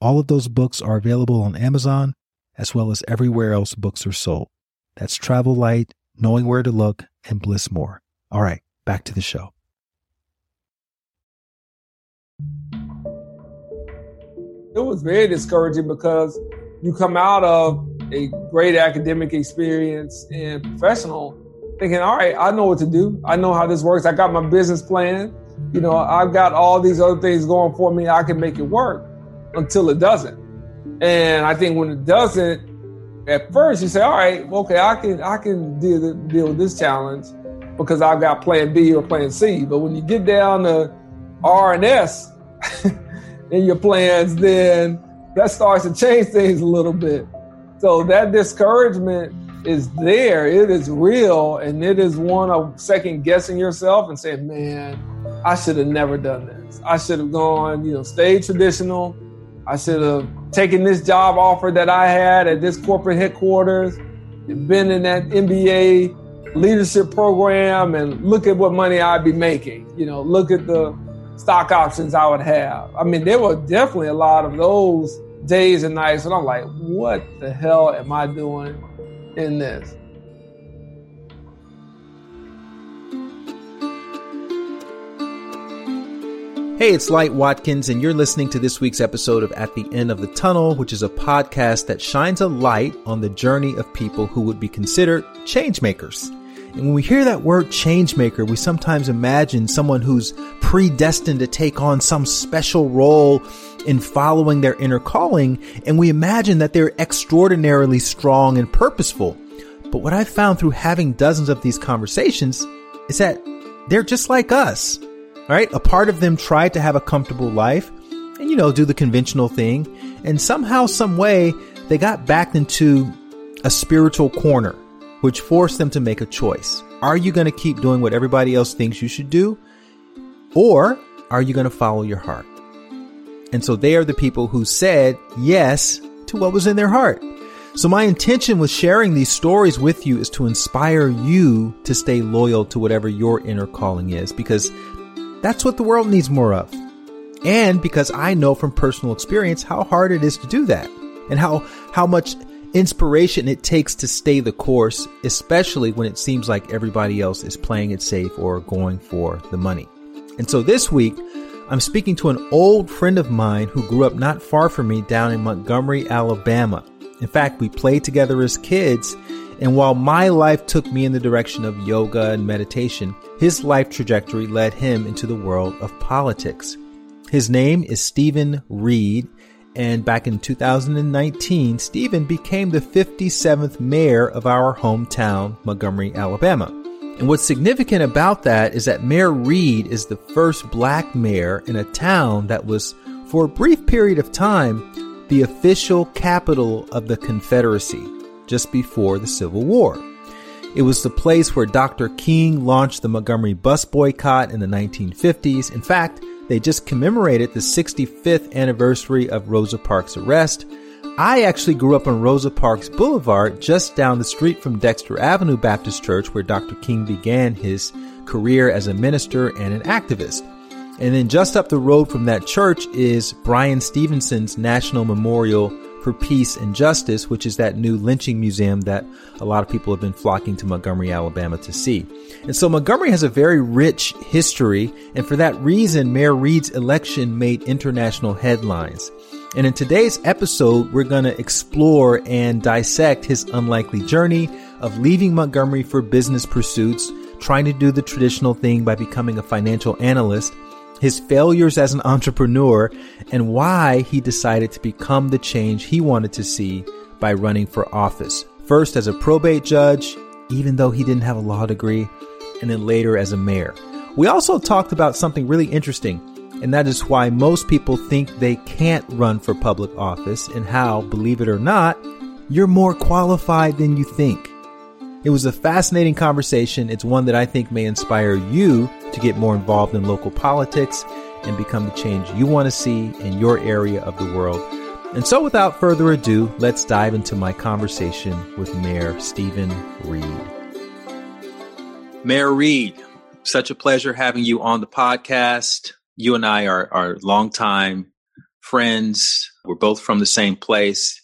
All of those books are available on Amazon as well as everywhere else books are sold. That's Travel Light, Knowing Where to Look, and Bliss More. All right, back to the show. It was very discouraging because you come out of a great academic experience and professional thinking, all right, I know what to do. I know how this works. I got my business plan. You know, I've got all these other things going for me. I can make it work until it doesn't. And I think when it doesn't, at first you say, all right, okay, I can I can deal deal with this challenge because I've got plan B or plan C. But when you get down to R and S in your plans, then that starts to change things a little bit. So that discouragement is there. It is real, and it is one of second guessing yourself and saying, "Man, I should have never done this. I should have gone, you know, stayed traditional. I should have taken this job offer that I had at this corporate headquarters, been in that MBA leadership program, and look at what money I'd be making. You know, look at the stock options I would have. I mean, there were definitely a lot of those days and nights and I'm like, what the hell am I doing in this? Hey, it's Light Watkins, and you're listening to this week's episode of At the End of the Tunnel, which is a podcast that shines a light on the journey of people who would be considered changemakers. And when we hear that word changemaker, we sometimes imagine someone who's predestined to take on some special role in following their inner calling, and we imagine that they're extraordinarily strong and purposeful. But what I've found through having dozens of these conversations is that they're just like us right? A part of them tried to have a comfortable life and, you know, do the conventional thing. And somehow, some way, they got backed into a spiritual corner, which forced them to make a choice. Are you going to keep doing what everybody else thinks you should do? Or are you going to follow your heart? And so they are the people who said yes to what was in their heart. So my intention with sharing these stories with you is to inspire you to stay loyal to whatever your inner calling is because that's what the world needs more of. And because I know from personal experience how hard it is to do that and how, how much inspiration it takes to stay the course, especially when it seems like everybody else is playing it safe or going for the money. And so this week, I'm speaking to an old friend of mine who grew up not far from me down in Montgomery, Alabama. In fact, we played together as kids and while my life took me in the direction of yoga and meditation, his life trajectory led him into the world of politics. His name is Stephen Reed, and back in 2019, Stephen became the 57th mayor of our hometown, Montgomery, Alabama. And what's significant about that is that Mayor Reed is the first black mayor in a town that was, for a brief period of time, the official capital of the Confederacy just before the Civil War. It was the place where Dr. King launched the Montgomery bus boycott in the 1950s. In fact, they just commemorated the 65th anniversary of Rosa Parks' arrest. I actually grew up on Rosa Parks Boulevard, just down the street from Dexter Avenue Baptist Church, where Dr. King began his career as a minister and an activist. And then just up the road from that church is Bryan Stevenson's National Memorial for Peace and Justice, which is that new lynching museum that a lot of people have been flocking to Montgomery, Alabama to see. And so Montgomery has a very rich history, and for that reason, Mayor Reed's election made international headlines. And in today's episode, we're going to explore and dissect his unlikely journey of leaving Montgomery for business pursuits, trying to do the traditional thing by becoming a financial analyst, his failures as an entrepreneur, and why he decided to become the change he wanted to see by running for office. First as a probate judge, even though he didn't have a law degree, and then later as a mayor. We also talked about something really interesting. And that is why most people think they can't run for public office and how, believe it or not, you're more qualified than you think. It was a fascinating conversation. It's one that I think may inspire you to get more involved in local politics and become the change you want to see in your area of the world. And so, without further ado, let's dive into my conversation with Mayor Stephen Reed. Mayor Reed, such a pleasure having you on the podcast. You and I are, are longtime friends. We're both from the same place.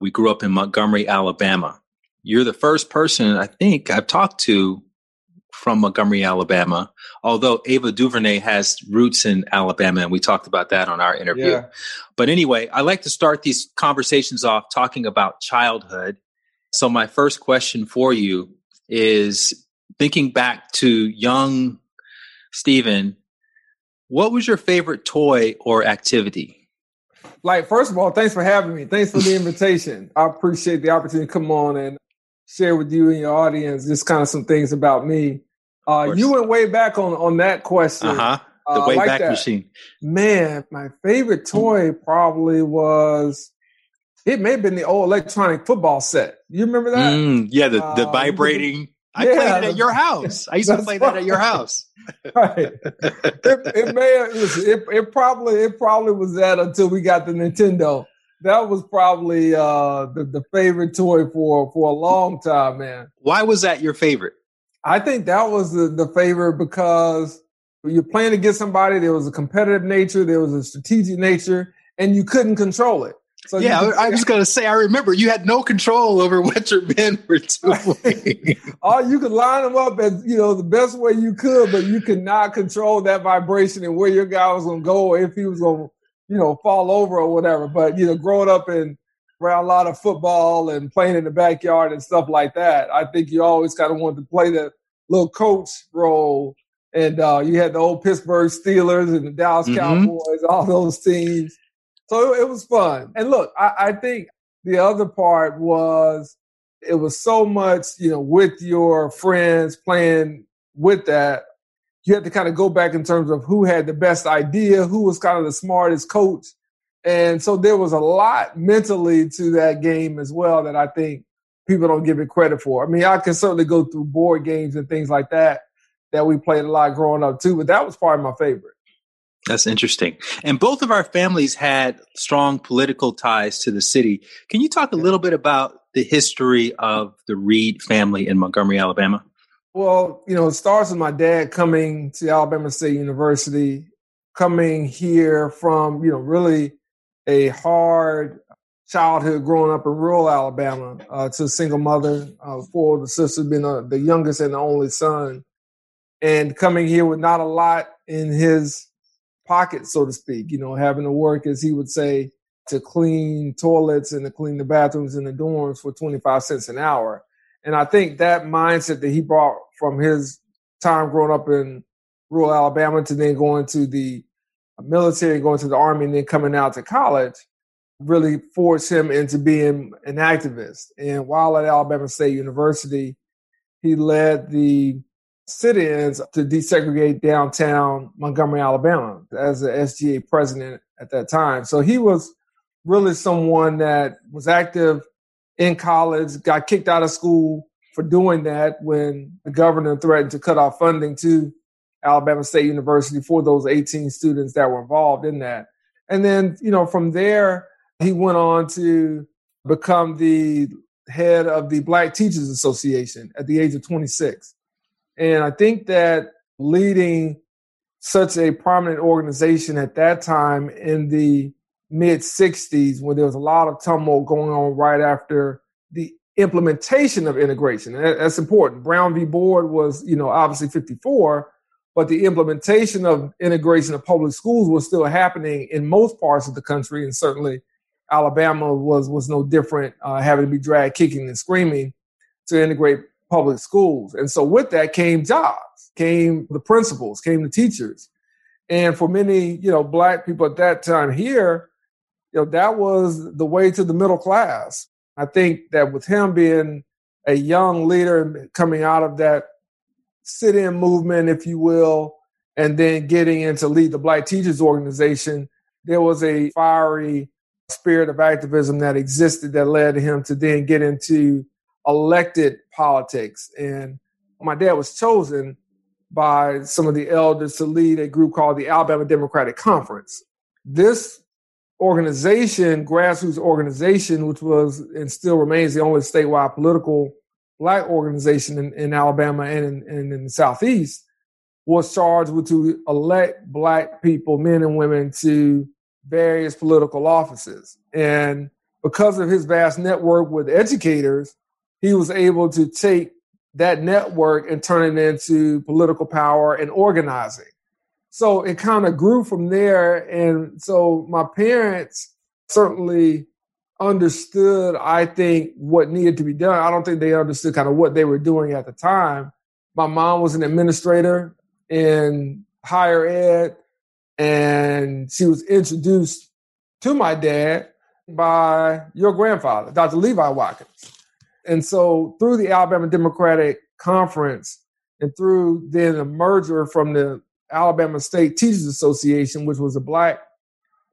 We grew up in Montgomery, Alabama. You're the first person I think I've talked to from Montgomery, Alabama. Although Ava DuVernay has roots in Alabama, and we talked about that on our interview. Yeah. But anyway, I like to start these conversations off talking about childhood. So, my first question for you is thinking back to young Stephen, what was your favorite toy or activity? Like, first of all, thanks for having me. Thanks for the invitation. I appreciate the opportunity to come on and share with you and your audience just kind of some things about me. Uh, you went way back on on that question. Uh-huh. The uh, way like back that. machine. Man, my favorite toy probably was it may have been the old electronic football set. You remember that? Mm, yeah, the, the uh, vibrating. I yeah, played it at your house. I used to play that at your house. right. It, it may have, it, it probably it probably was that until we got the Nintendo. That was probably uh, the the favorite toy for for a long time, man. Why was that your favorite? I think that was the, the favorite because you're playing against somebody. There was a competitive nature, there was a strategic nature, and you couldn't control it. So yeah, I, I was going to say, I remember you had no control over what your men were doing. oh, you could line them up as you know the best way you could, but you could not control that vibration and where your guy was going to go, or if he was going to, you know, fall over or whatever. But you know, growing up in around a lot of football and playing in the backyard and stuff like that. I think you always kind of wanted to play that little coach role. And uh, you had the old Pittsburgh Steelers and the Dallas mm-hmm. Cowboys, all those teams. So it, it was fun. And look, I, I think the other part was it was so much, you know, with your friends playing with that. You had to kind of go back in terms of who had the best idea, who was kind of the smartest coach and so there was a lot mentally to that game as well that I think people don't give it credit for. I mean, I can certainly go through board games and things like that that we played a lot growing up too, but that was probably my favorite. That's interesting. And both of our families had strong political ties to the city. Can you talk a little bit about the history of the Reed family in Montgomery, Alabama? Well, you know, it starts with my dad coming to Alabama State University, coming here from, you know, really a hard childhood growing up in rural Alabama uh, to a single mother, uh, four older sisters, being a, the youngest and the only son, and coming here with not a lot in his pocket, so to speak. You know, having to work, as he would say, to clean toilets and to clean the bathrooms in the dorms for 25 cents an hour. And I think that mindset that he brought from his time growing up in rural Alabama to then going to the military, going to the army, and then coming out to college really forced him into being an activist. And while at Alabama State University, he led the sit-ins to desegregate downtown Montgomery, Alabama, as the SGA president at that time. So he was really someone that was active in college, got kicked out of school for doing that when the governor threatened to cut off funding to Alabama State University for those 18 students that were involved in that. And then, you know, from there, he went on to become the head of the Black Teachers Association at the age of 26. And I think that leading such a prominent organization at that time in the mid 60s, when there was a lot of tumult going on right after the implementation of integration. That's important. Brown v. Board was, you know, obviously 54, but the implementation of integration of public schools was still happening in most parts of the country, and certainly Alabama was was no different, uh, having to be dragged kicking and screaming to integrate public schools. And so with that came jobs, came the principals, came the teachers, and for many you know black people at that time here, you know that was the way to the middle class. I think that with him being a young leader coming out of that sit in movement, if you will, and then getting into lead the Black Teachers Organization, there was a fiery spirit of activism that existed that led him to then get into elected politics. And my dad was chosen by some of the elders to lead a group called the Alabama Democratic Conference. This organization, grassroots organization, which was and still remains the only statewide political black organization in, in Alabama and in, and in the Southeast, was charged with to elect black people, men and women, to various political offices. And because of his vast network with educators, he was able to take that network and turn it into political power and organizing. So it kind of grew from there. And so my parents certainly understood, I think, what needed to be done. I don't think they understood kind of what they were doing at the time. My mom was an administrator in higher ed, and she was introduced to my dad by your grandfather, Dr. Levi Watkins. And so through the Alabama Democratic Conference and through then a merger from the Alabama State Teachers Association, which was a black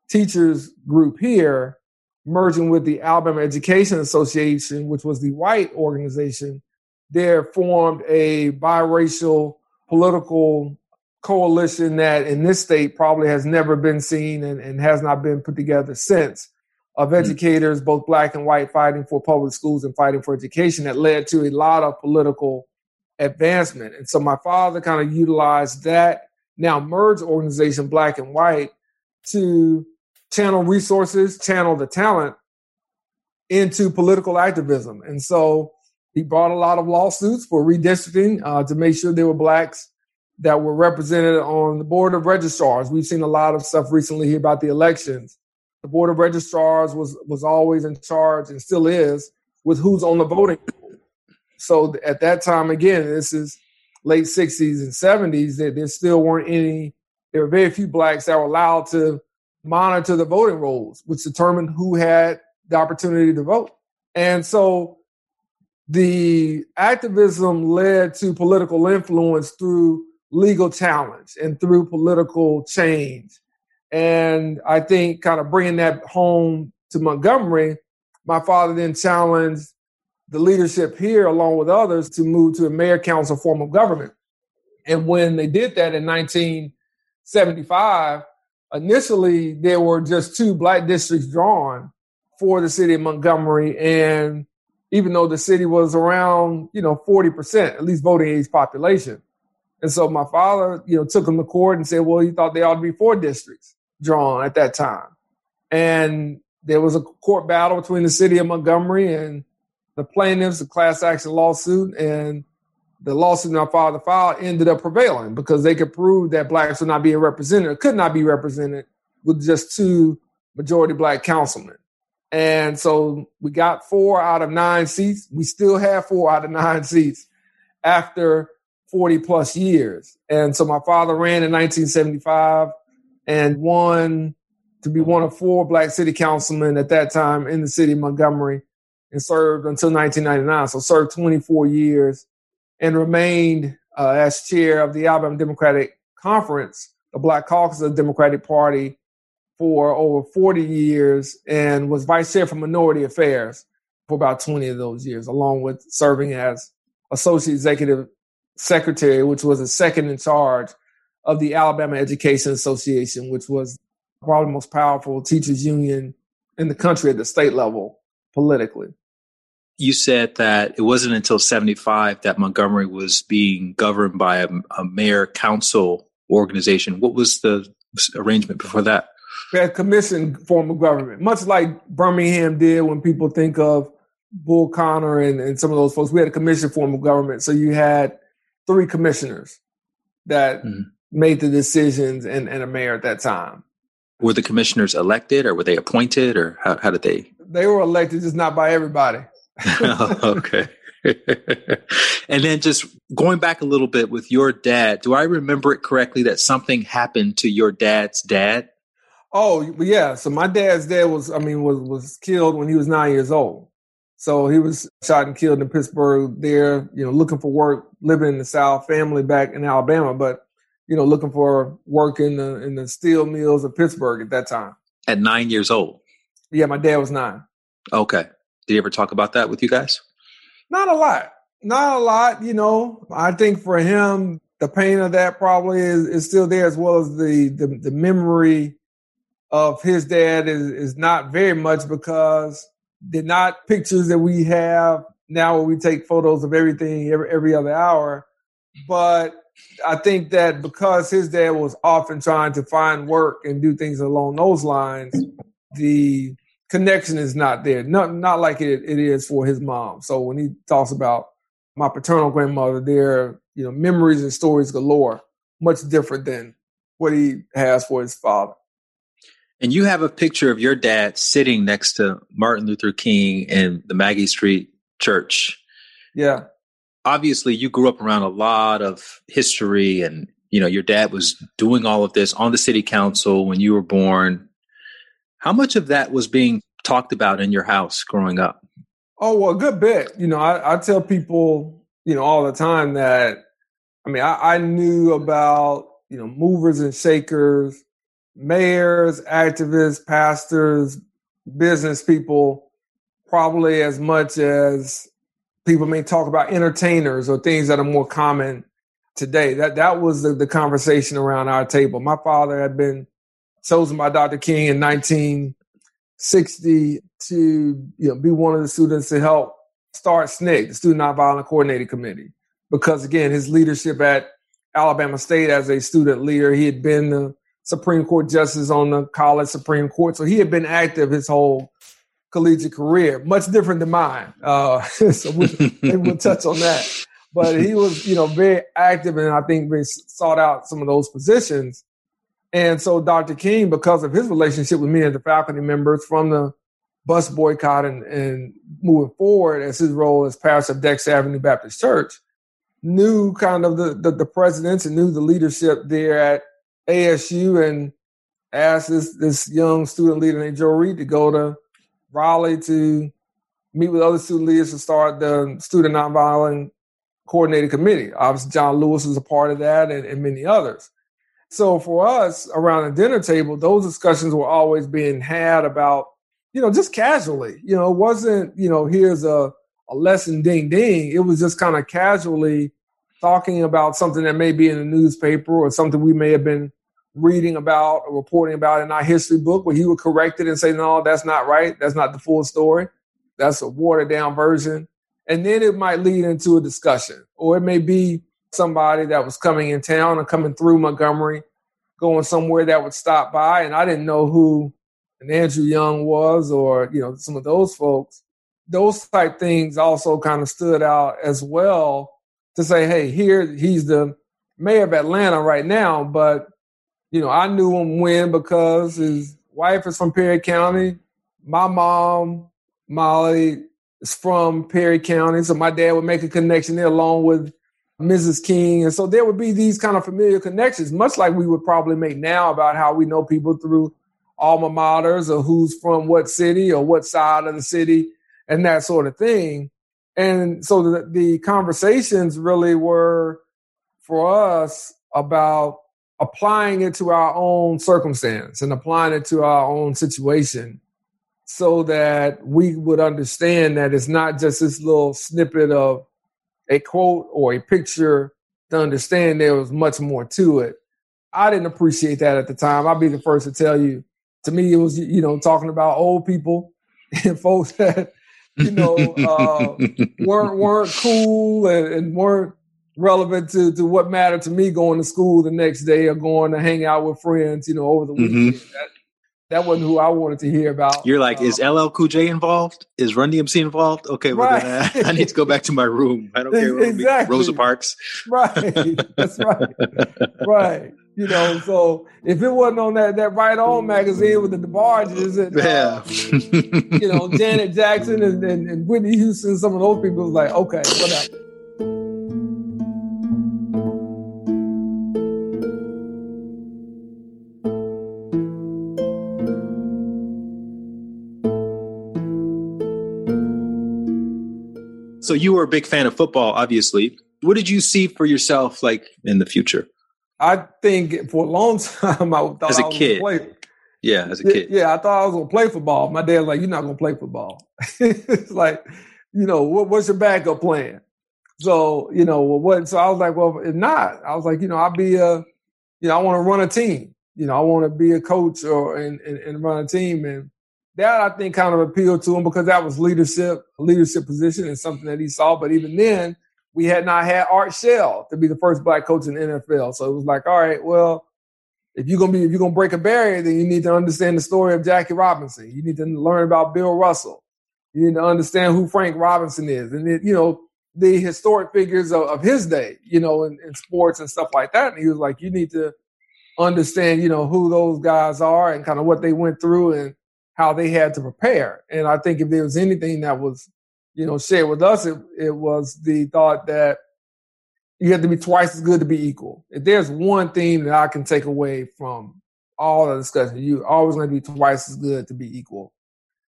teachers group here, merging with the Alabama Education Association, which was the white organization, there formed a biracial political coalition that in this state probably has never been seen and, and has not been put together since of hmm. educators, mm-hmm. both black and white, fighting for public schools and fighting for education that led to a lot of political advancement. And so my father kind of utilized that now merged organization, black and white, to channel resources, channel the talent into political activism. And so he brought a lot of lawsuits for redistricting uh, to make sure there were blacks that were represented on the board of registrars. We've seen a lot of stuff recently here about the elections. The board of registrars was was always in charge and still is with who's on the voting. So at that time, again, this is late 60s and 70s, that there still weren't any, there were very few blacks that were allowed to monitor the voting rolls, which determined who had the opportunity to vote. And so the activism led to political influence through legal challenge and through political change. And I think kind of bringing that home to Montgomery, my father then challenged the leadership here, along with others, to move to a mayor council form of government. And when they did that in 1975, initially there were just two black districts drawn for the city of Montgomery. And even though the city was around, you know, 40%, at least voting age population. And so my father, you know, took him to court and said, well, he thought there ought to be four districts drawn at that time. And there was a court battle between the city of Montgomery and the plaintiffs, the class action lawsuit, and the lawsuit my father filed ended up prevailing because they could prove that blacks were not being represented or could not be represented with just two majority black councilmen. And so we got four out of nine seats. We still have four out of nine seats after 40 plus years. And so my father ran in 1975 and won to be one of four black city councilmen at that time in the city of Montgomery and served until 1999. So served 24 years and remained uh, as chair of the Alabama Democratic Conference, the Black Caucus of the Democratic Party, for over 40 years and was vice chair for minority affairs for about 20 of those years, along with serving as associate executive secretary, which was the second in charge of the Alabama Education Association, which was probably the most powerful teachers union in the country at the state level politically you said that it wasn't until 75 that Montgomery was being governed by a, a mayor council organization. What was the arrangement before that? We had commission form of government, much like Birmingham did when people think of Bull Connor and, and some of those folks. We had a commission form of government. So you had three commissioners that mm-hmm. made the decisions and, and a mayor at that time. Were the commissioners elected or were they appointed or how, how did they? They were elected, just not by everybody. okay. and then just going back a little bit with your dad, do I remember it correctly that something happened to your dad's dad? Oh yeah. So my dad's dad was, I mean, was was killed when he was nine years old. So he was shot and killed in Pittsburgh there, you know, looking for work, living in the South, family back in Alabama. But you know, looking for work in the in the steel mills of Pittsburgh at that time. At nine years old. Yeah, my dad was nine. Okay. Did he ever talk about that with you guys? Not a lot. Not a lot. You know, I think for him, the pain of that probably is, is still there as well as the, the, the memory of his dad is, is not very much because they're not pictures that we have now where we take photos of everything every, every other hour. But I think that because his dad was often trying to find work and do things along those lines, the connection is not there. Not not like it, it is for his mom. So when he talks about my paternal grandmother, there you know memories and stories galore, much different than what he has for his father. And you have a picture of your dad sitting next to Martin Luther King in the Maggie Street Church. Yeah. Obviously, you grew up around a lot of history, and you know your dad was doing all of this on the city council when you were born. How much of that was being talked about in your house growing up? Oh, well, a good bit. You know, I, I tell people, you know, all the time that, I mean, I, I knew about, you know, movers and shakers, mayors, activists, pastors, business people, probably as much as people may talk about entertainers or things that are more common today. That that was the, the conversation around our table. My father had been chosen by Dr. King in 1960 to you know, be one of the students to help start SNCC, the Student Nonviolent Coordinating Committee, because again, his leadership at Alabama State as a student leader, he had been the Supreme Court justice on the college Supreme Court, so he had been active his whole collegiate career, much different than mine. Uh, so we, we'll touch on that. But he was, you know, very active and I think very sought out some of those positions. And so Dr. King, because of his relationship with me and the faculty members from the bus boycott and, and moving forward as his role as pastor of Dexter Avenue Baptist Church, knew kind of the, the, the presidents and knew the leadership there at ASU and asked this, this young student leader named Joe Reed to go to Raleigh to meet with other student leaders to start the Student Nonviolent Coordinating Committee. Obviously, John Lewis was a part of that and, and many others. So for us around the dinner table, those discussions were always being had about, you know, just casually. You know, it wasn't, you know, here's a, a lesson ding ding. It was just kind of casually talking about something that may be in the newspaper or something we may have been reading about or reporting about in our history book where he would correct it and say, no, that's not right. That's not the full story. That's a watered down version. And then it might lead into a discussion, or it may be somebody that was coming in town or coming through Montgomery, going somewhere that would stop by, and I didn't know who an Andrew Young was or you know some of those folks. Those type things also kind of stood out as well to say, hey, here he's the mayor of Atlanta right now, but you know I knew him when because his wife is from Perry County. My mom, Molly, is from Perry County, so my dad would make a connection there along with Mrs. King. And so there would be these kind of familiar connections, much like we would probably make now about how we know people through alma maters or who's from what city or what side of the city and that sort of thing. And so the, the conversations really were for us about applying it to our own circumstance and applying it to our own situation so that we would understand that it's not just this little snippet of a quote or a picture to understand there was much more to it. I didn't appreciate that at the time. I'll be the first to tell you. To me, it was you know talking about old people and folks that you know uh, weren't weren't cool and, and, weren't relevant to to what mattered to me going to school the next day or going to hang out with friends. You know, over the weekend. Mm-hmm. That, that wasn't who I wanted to hear about. You're like, um, is LL Cool J involved? Is Run DMC involved? Okay, well right. then I, I, need to go back to my room. I don't care. Exactly. Rosa Parks. Right. That's right. right. You know, so if it wasn't on that that Right On magazine with the DeBarges and uh, yeah. you know Janet Jackson and, and, and Whitney Houston, some of those people was like, okay, whatever. So you were a big fan of football, obviously. What did you see for yourself like in the future? I think for a long time I thought as a I was kid. Play. Yeah, as a kid. Yeah, I thought I was gonna play football. My dad was like, "You're not gonna play football." it's like, you know, what, what's your backup plan? So, you know, what? So I was like, well, if not, I was like, you know, I'll be a, you know, I want to run a team. You know, I want to be a coach or and, and, and run a team, and that I think kind of appealed to him because that was leadership, leadership position, and something that he saw. But even then, we had not had Art Shell to be the first black coach in the NFL. So it was like, all right, well, if you're gonna be if you're gonna break a barrier, then you need to understand the story of Jackie Robinson. You need to learn about Bill Russell. You need to understand who Frank Robinson is, and it, you know the historic figures of, of his day, you know, in, in, sports and stuff like that. And he was like, you need to understand, you know, who those guys are and kind of what they went through and how they had to prepare. And I think if there was anything that was, you know, shared with us, it, it was the thought that you have to be twice as good to be equal. If there's one thing that I can take away from all the discussion, you're always going to be twice as good to be equal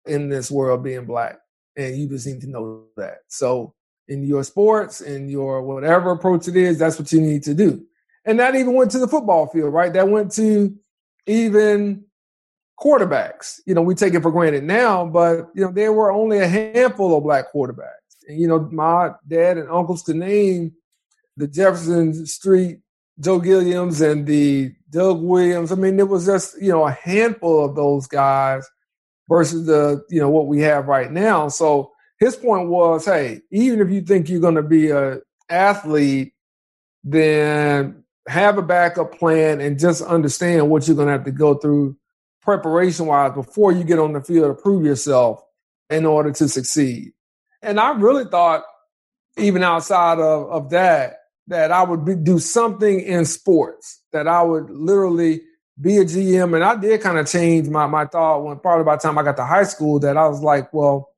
in this world being black. And you just need to know that. So in your sports in your whatever approach it is, that's what you need to do. And that even went to the football field, right? That went to even quarterbacks. You know, we take it for granted now, but you know, there were only a handful of black quarterbacks. And you know, my dad and uncles could name the Jefferson Street Joe Gilliams and the Doug Williams. I mean, it was just, you know, a handful of those guys versus the, you know, what we have right now. So his point was, hey, even if you think you're going to be a athlete, then have a backup plan and just understand what you're going to have to go through preparation wise before you get on the field to prove yourself in order to succeed. And I really thought, even outside of, of that, that I would be, do something in sports, that I would literally be a GM. And I did kind of change my, my thought when probably by the time I got to high school that I was like, well,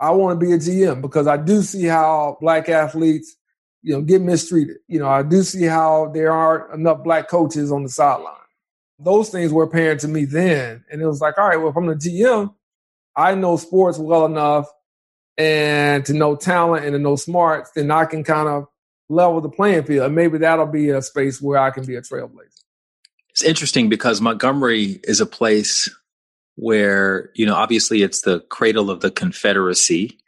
I want to be a GM because I do see how black athletes, you know, get mistreated. You know, I do see how there aren't enough black coaches on the sideline. Those things were apparent to me then. And it was like, all right, well, if I'm the GM, I know sports well enough and to know talent and to know smarts, then I can kind of level the playing field. And maybe that'll be a space where I can be a trailblazer. It's interesting because Montgomery is a place where, you know, obviously it's the cradle of the Confederacy.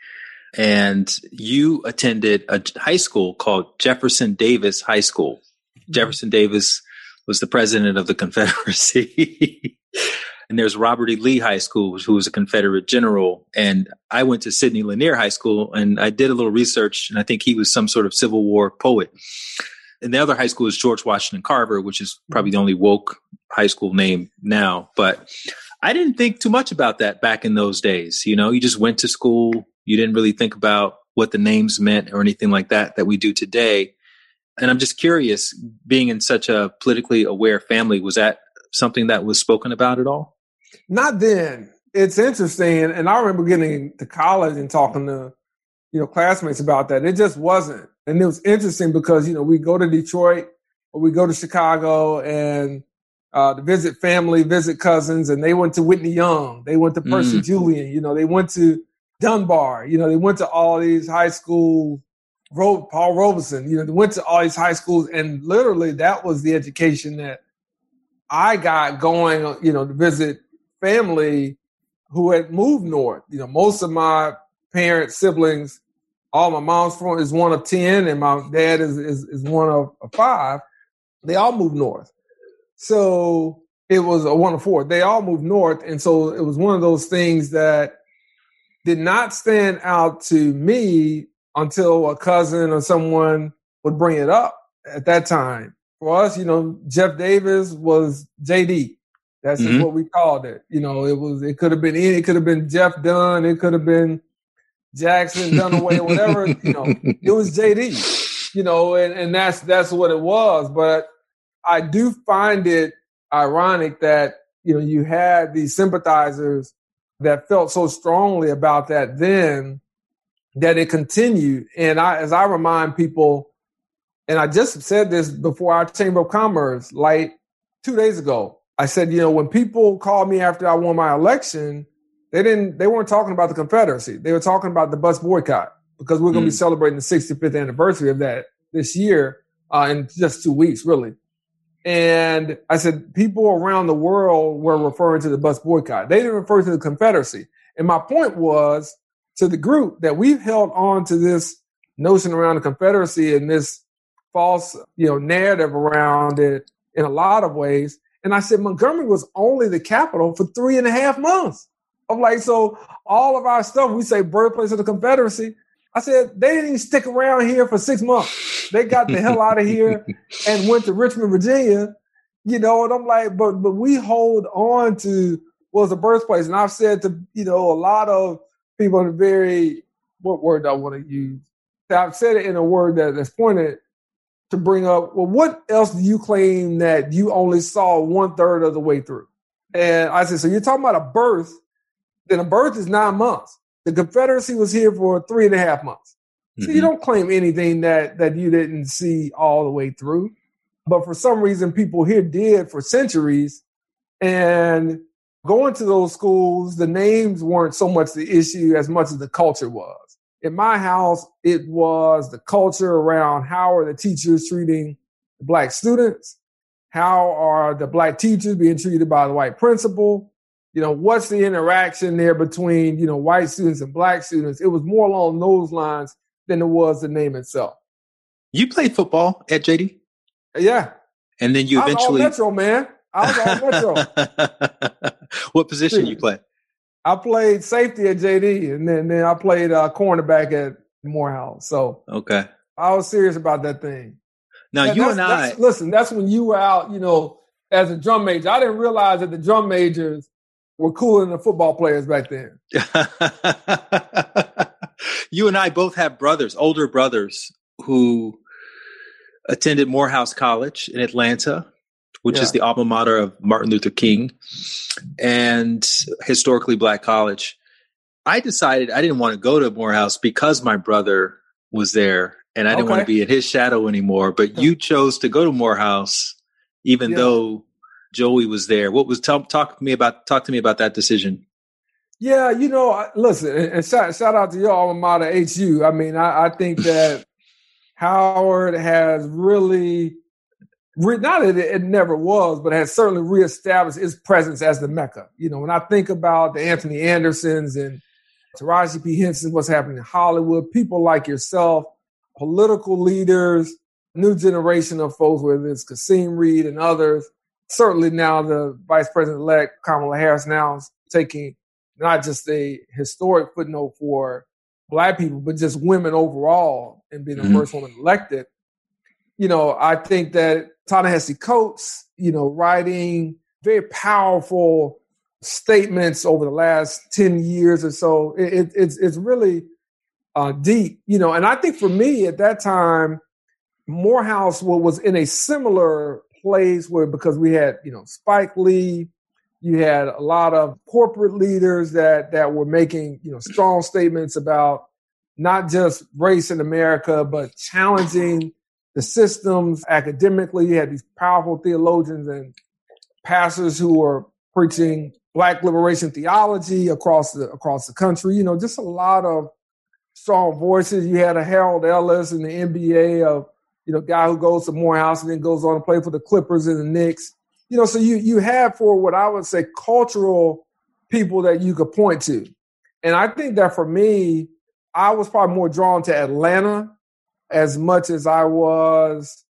And you attended a high school called Jefferson Davis High School. Mm-hmm. Jefferson Davis was the president of the Confederacy. and there's Robert E. Lee High School, who was a Confederate general. And I went to Sidney Lanier High School and I did a little research, and I think he was some sort of Civil War poet. And the other high school is George Washington Carver, which is probably the only woke high school name now. But I didn't think too much about that back in those days. You know, you just went to school, you didn't really think about what the names meant or anything like that that we do today. And I'm just curious, being in such a politically aware family, was that something that was spoken about at all? Not then. It's interesting. And I remember getting to college and talking to, you know, classmates about that. It just wasn't. And it was interesting because, you know, we go to Detroit or we go to Chicago and uh, to visit family, visit cousins, and they went to Whitney Young. They went to Percy mm. Julian. You know, they went to Dunbar. You know, they went to all these high school. Paul Robeson. You know, went to all these high schools, and literally that was the education that I got going. You know, to visit family who had moved north. You know, most of my parents, siblings, all my mom's from is one of ten, and my dad is is, is one of, of five. They all moved north. So it was a one of four. They all moved north. And so it was one of those things that did not stand out to me until a cousin or someone would bring it up at that time. For us, you know, Jeff Davis was JD. That's mm-hmm. what we called it. You know, it was it could have been any, it could have been Jeff Dunn, it could have been Jackson Dunaway, whatever, you know, it was JD. You know, and, and that's that's what it was. But I do find it ironic that you know you had these sympathizers that felt so strongly about that then that it continued. And I, as I remind people, and I just said this before our Chamber of Commerce, like two days ago, I said, you know, when people called me after I won my election, they didn't, they weren't talking about the Confederacy. They were talking about the bus boycott because we're going to mm. be celebrating the 65th anniversary of that this year uh, in just two weeks, really. And I said, people around the world were referring to the bus boycott. They didn't refer to the Confederacy. And my point was to the group that we've held on to this notion around the Confederacy and this false, you know, narrative around it in a lot of ways. And I said, Montgomery was only the capital for three and a half months. I'm like, so all of our stuff, we say birthplace of the Confederacy. I said, they didn't even stick around here for six months. They got the hell out of here and went to Richmond, Virginia. You know, and I'm like, but but we hold on to was the birthplace. And I've said to, you know, a lot of people in a very what word do I want to use? I've said it in a word that, that's pointed to bring up, well, what else do you claim that you only saw one third of the way through? And I said, so you're talking about a birth, then a birth is nine months. The Confederacy was here for three and a half months. So mm-hmm. you don't claim anything that that you didn't see all the way through. But for some reason, people here did for centuries. And going to those schools, the names weren't so much the issue as much as the culture was in my house, it was the culture around how are the teachers treating the black students? How are the black teachers being treated by the white principal? You know, what's the interaction there between, you know, white students and black students? It was more along those lines than it was the name itself. You played football at JD? Yeah. And then you eventually I was all Metro, man. I was Metro. what position you play? I played safety at JD, and then then I played uh, cornerback at Morehouse. So okay, I was serious about that thing. Now and you and I listen. That's when you were out, you know, as a drum major. I didn't realize that the drum majors were cooler than the football players back then. you and I both have brothers, older brothers, who attended Morehouse College in Atlanta which yeah. is the alma mater of Martin Luther King and historically black college. I decided I didn't want to go to Morehouse because my brother was there and I didn't okay. want to be in his shadow anymore. But you chose to go to Morehouse even yeah. though Joey was there. What was talk, talk to me about talk to me about that decision? Yeah, you know, listen, and shout, shout out to your alma mater, HU. I mean, I, I think that Howard has really not that it, never was, but has certainly reestablished its presence as the Mecca. You know, when I think about the Anthony Andersons and Taraji P. Henson, what's happening in Hollywood, people like yourself, political leaders, new generation of folks, whether it's Kasim Reed and others, certainly now the Vice President elect Kamala Harris now is taking not just a historic footnote for black people, but just women overall and being the mm-hmm. first woman elected you know, I think that Ta-Nehisi Coates, you know, writing very powerful statements over the last 10 years or so, it, it's, it's really uh, deep, you know, and I think for me at that time, Morehouse was in a similar place where because we had, you know, Spike Lee, you had a lot of corporate leaders that that were making, you know, strong statements about not just race in America, but challenging the systems academically. You had these powerful theologians and pastors who were preaching black liberation theology across the across the country. You know, just a lot of strong voices. You had a Harold Ellis in the NBA, of you know, guy who goes to Morehouse and then goes on to play for the Clippers and the Knicks. You know, so you you have for what I would say cultural people that you could point to. And I think that for me, I was probably more drawn to Atlanta as much as I was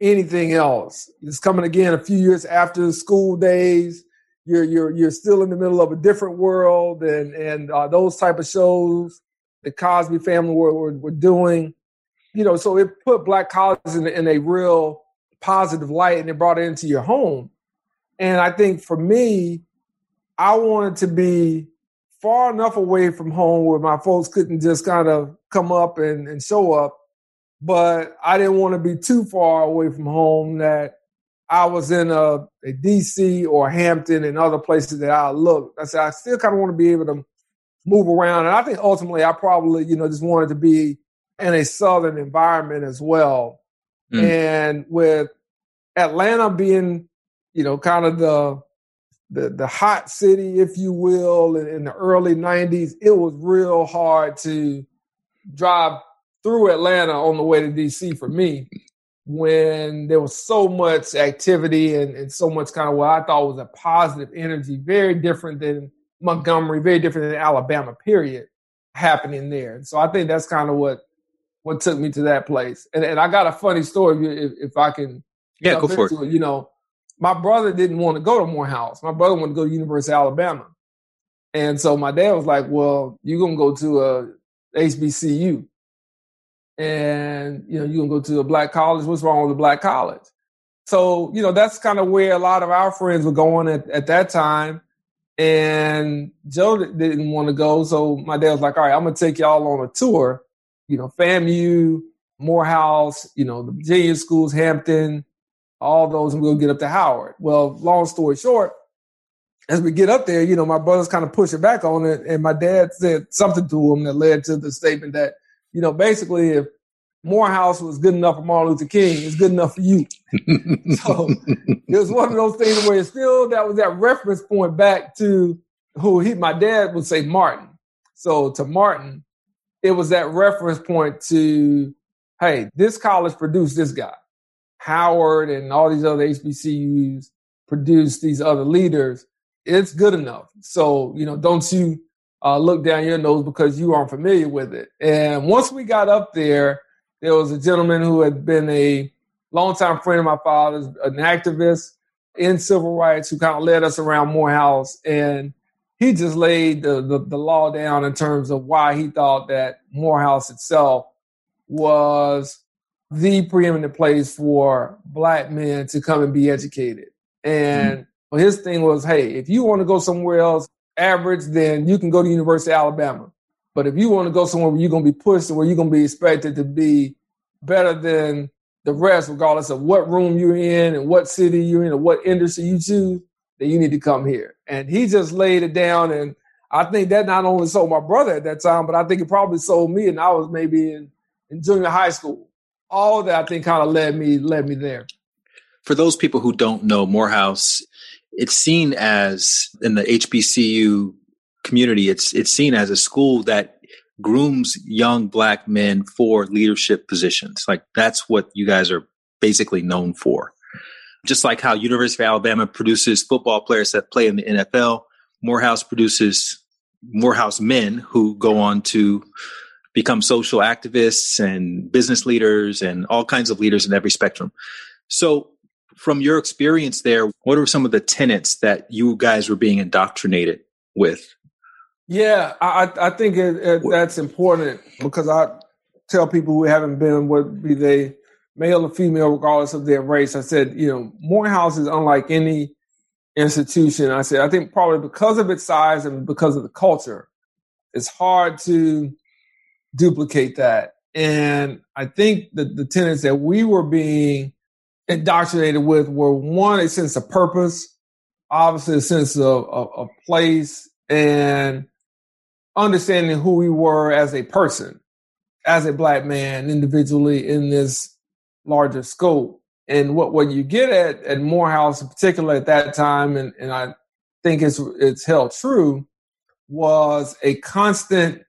anything else. It's coming again a few years after the School Daze. You're you're you're still in the middle of a different world, and and uh, those type of shows the Cosby Family were, were, were doing, you know. So it put black colleges in, in a real positive light, and it brought it into your home. And I think for me, I wanted to be far enough away from home where my folks couldn't just kind of come up and, and show up but I didn't want to be too far away from home that I was in a, a DC or Hampton and other places that I looked. I said I still kind of want to be able to move around, and I think ultimately I probably you know just wanted to be in a southern environment as well. Mm. And with Atlanta being you know kind of the the the hot city, if you will, in, in the early '90s, it was real hard to drive through Atlanta on the way to DC for me. when there was so much activity and, and so much kind of what I thought was a positive energy, very different than Montgomery, very different than Alabama, period, happening there. And So I think that's kind of what what took me to that place. And, and I got a funny story if, if I can. Yeah, go for it. it. You know, my brother didn't want to go to Morehouse. My brother wanted to go to University of Alabama. And so my dad was like, well, you're going to go to uh, a HBCU and you know you can go to a black college. What's wrong with a black college? So you know that's kind of where a lot of our friends were going at, at that time. And Joe didn't want to go, so my dad was like, "All right, I'm gonna take y'all on a tour. You know, FAMU, Morehouse, you know, the Virginia schools, Hampton, all those, and we'll get up to Howard." Well, long story short, as we get up there, you know, my brothers kind of pushing back on it, and my dad said something to him that led to the statement that you know, basically, if Morehouse was good enough for Martin Luther King, it's good enough for you. so it was one of those things where it's still that was that reference point back to who he, my dad would say Martin. So to Martin, it was that reference point to, hey, this college produced this guy. Howard and all these other HBCUs produced these other leaders. It's good enough. So, you know, don't you uh, look down your nose because you aren't familiar with it. And once we got up there, there was a gentleman who had been a longtime friend of my father's, an activist in civil rights, who kind of led us around Morehouse. And he just laid the, the, the law down in terms of why he thought that Morehouse itself was the preeminent place for black men to come and be educated. And mm-hmm. his thing was, hey, if you want to go somewhere else, average, then you can go to University of Alabama. But if you want to go somewhere where you're going to be pushed and where you're going to be expected to be better than the rest, regardless of what room you're in and what city you're in or what industry you choose, then you need to come here. And he just laid it down. And I think that not only sold my brother at that time, but I think it probably sold me. And I was maybe in, in junior high school. All that I think kind of led me led me there. For those people who don't know, Morehouse it's seen as in the HBCU community, it's it's seen as a school that grooms young black men for leadership positions. Like that's what you guys are basically known for. Just like how University of Alabama produces football players that play in the NFL, Morehouse produces Morehouse men who go on to become social activists and business leaders and all kinds of leaders in every spectrum. So from your experience there, what are some of the tenets that you guys were being indoctrinated with? Yeah, I, I think it, it, that's important because I tell people who haven't been, what be they male or female, regardless of their race, I said, you know, Morehouse is unlike any institution. I said, I think probably because of its size and because of the culture, it's hard to duplicate that. And I think that the tenets that we were being indoctrinated with were one, a sense of purpose, obviously a sense of, of place, and understanding who we were as a person, as a black man individually in this larger scope. And what, what you get at, at Morehouse, in particular at that time, and, and I think it's it's held true, was a constant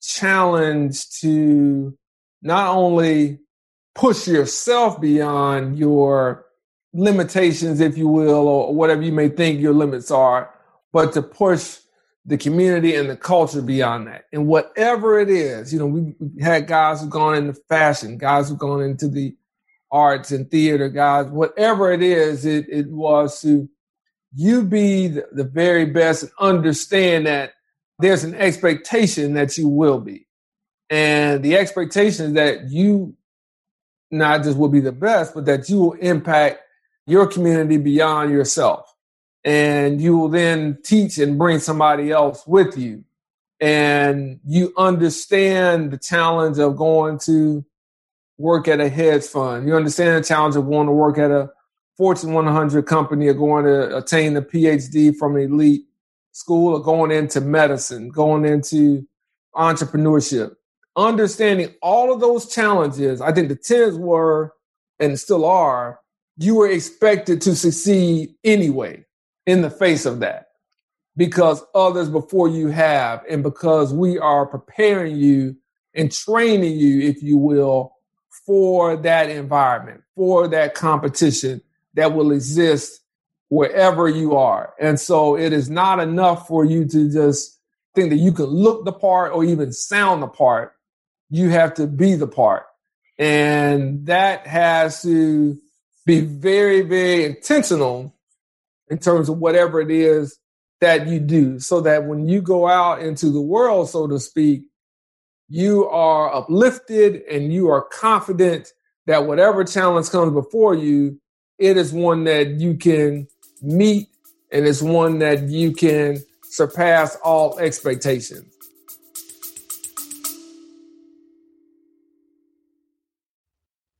challenge to not only push yourself beyond your limitations, if you will, or whatever you may think your limits are, but to push the community and the culture beyond that. And whatever it is, you know, we had guys who've gone into fashion, guys who've gone into the arts and theater, guys, whatever it is, it, it was to you be the, the very best and understand that there's an expectation that you will be. And the expectation is that you not just will be the best, but that you will impact your community beyond yourself. And you will then teach and bring somebody else with you. And you understand the challenge of going to work at a hedge fund. You understand the challenge of going to work at a Fortune 100 company or going to attain a PhD from an elite school or going into medicine, going into entrepreneurship understanding all of those challenges, I think the tenets were and still are, you were expected to succeed anyway in the face of that because others before you have, and because we are preparing you and training you, if you will, for that environment, for that competition that will exist wherever you are. And so it is not enough for you to just think that you can look the part or even sound the part. You have to be the part. And that has to be very, very intentional in terms of whatever it is that you do so that when you go out into the world, so to speak, you are uplifted and you are confident that whatever challenge comes before you, it is one that you can meet and it's one that you can surpass all expectations.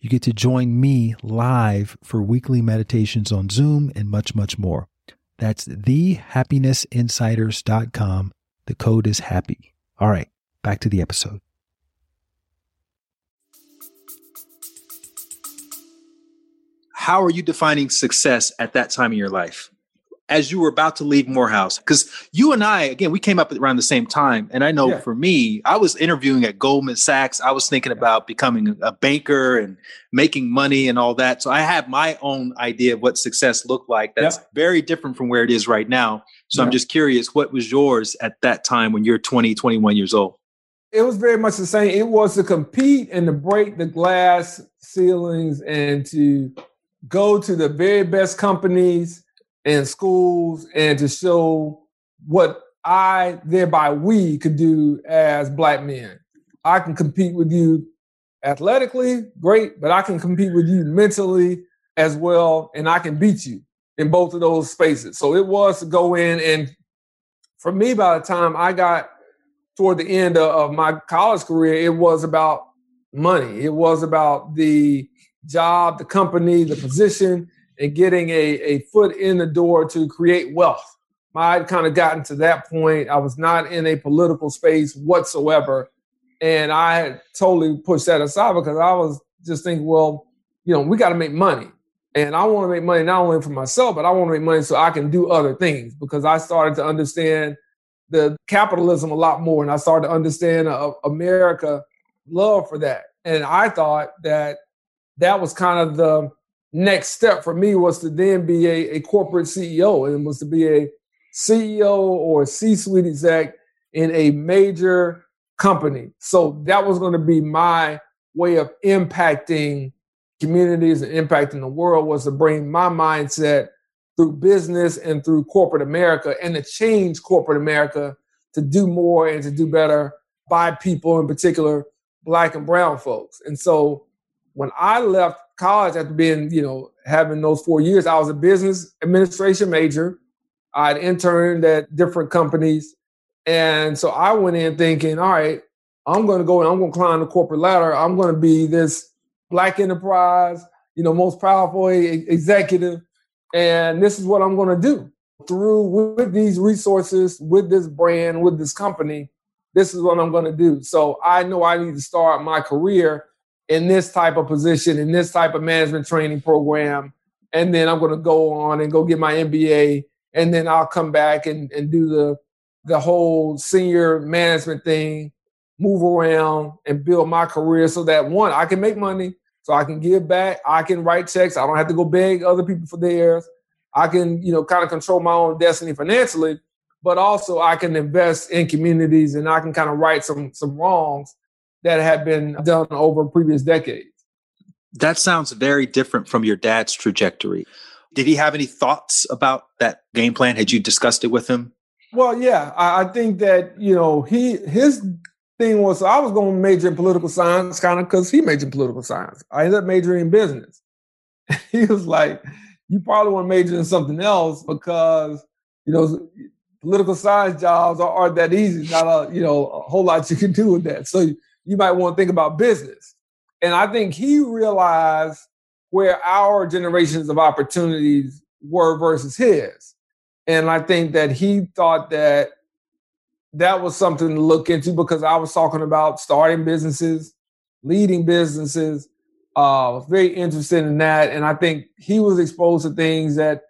you get to join me live for weekly meditations on Zoom and much, much more. That's thehappinessinsiders.com. The code is happy. All right, back to the episode. How are you defining success at that time in your life? As you were about to leave Morehouse? Because you and I, again, we came up around the same time. And I know yeah. for me, I was interviewing at Goldman Sachs. I was thinking about becoming a banker and making money and all that. So I have my own idea of what success looked like. That's yeah. very different from where it is right now. So yeah. I'm just curious, what was yours at that time when you're 20, 21 years old? It was very much the same. It was to compete and to break the glass ceilings and to go to the very best companies and schools and to show what I, thereby we, could do as black men. I can compete with you athletically, great, but I can compete with you mentally as well, and I can beat you in both of those spaces. So it was to go in, and for me, by the time I got toward the end of, my college career, it was about money. It was about the job, the company, the position, and getting a, a foot in the door to create wealth. I had kind of gotten to that point. I was not in a political space whatsoever. And I had totally pushed that aside because I was just thinking, well, you know, we got to make money. And I want to make money not only for myself, but I want to make money so I can do other things because I started to understand the capitalism a lot more. And I started to understand uh, America love for that. And I thought that that was kind of the next step for me was to then be a, a corporate CEO and was to be a CEO or C-suite exec in a major company. So that was going to be my way of impacting communities and impacting the world was to bring my mindset through business and through corporate America and to change corporate America to do more and to do better by people in particular black and brown folks. And so when I left college after being, you know, having those four years, I was a business administration major. I'd interned at different companies. And so I went in thinking, all right, I'm going to go and I'm going to climb the corporate ladder. I'm going to be this black enterprise, you know, most powerful executive. And this is what I'm going to do through with these resources, with this brand, with this company. This is what I'm going to do. So I know I need to start my career in this type of position, in this type of management training program. And then I'm going to go on and go get my MBA and then I'll come back and, and do the the whole senior management thing, move around and build my career so that one, I can make money, so I can give back, I can write checks, I don't have to go beg other people for theirs. I can, you know, kind of control my own destiny financially, but also I can invest in communities and I can kind of right some some wrongs that had been done over previous decades. That sounds very different from your dad's trajectory. Did he have any thoughts about that game plan? Had you discussed it with him? Well, yeah, I, I think that you know he his thing was I was going to major in political science, kind of because he majored in political science. I ended up majoring in business. he was like, "You probably want to major in something else because you know political science jobs aren't that easy. Not a you know a whole lot you can do with that. So you might want to think about business." And I think he realized where our generations of opportunities were versus his. And I think that he thought that that was something to look into because I was talking about starting businesses, leading businesses. Uh, was very interested in that, and I think he was exposed to things that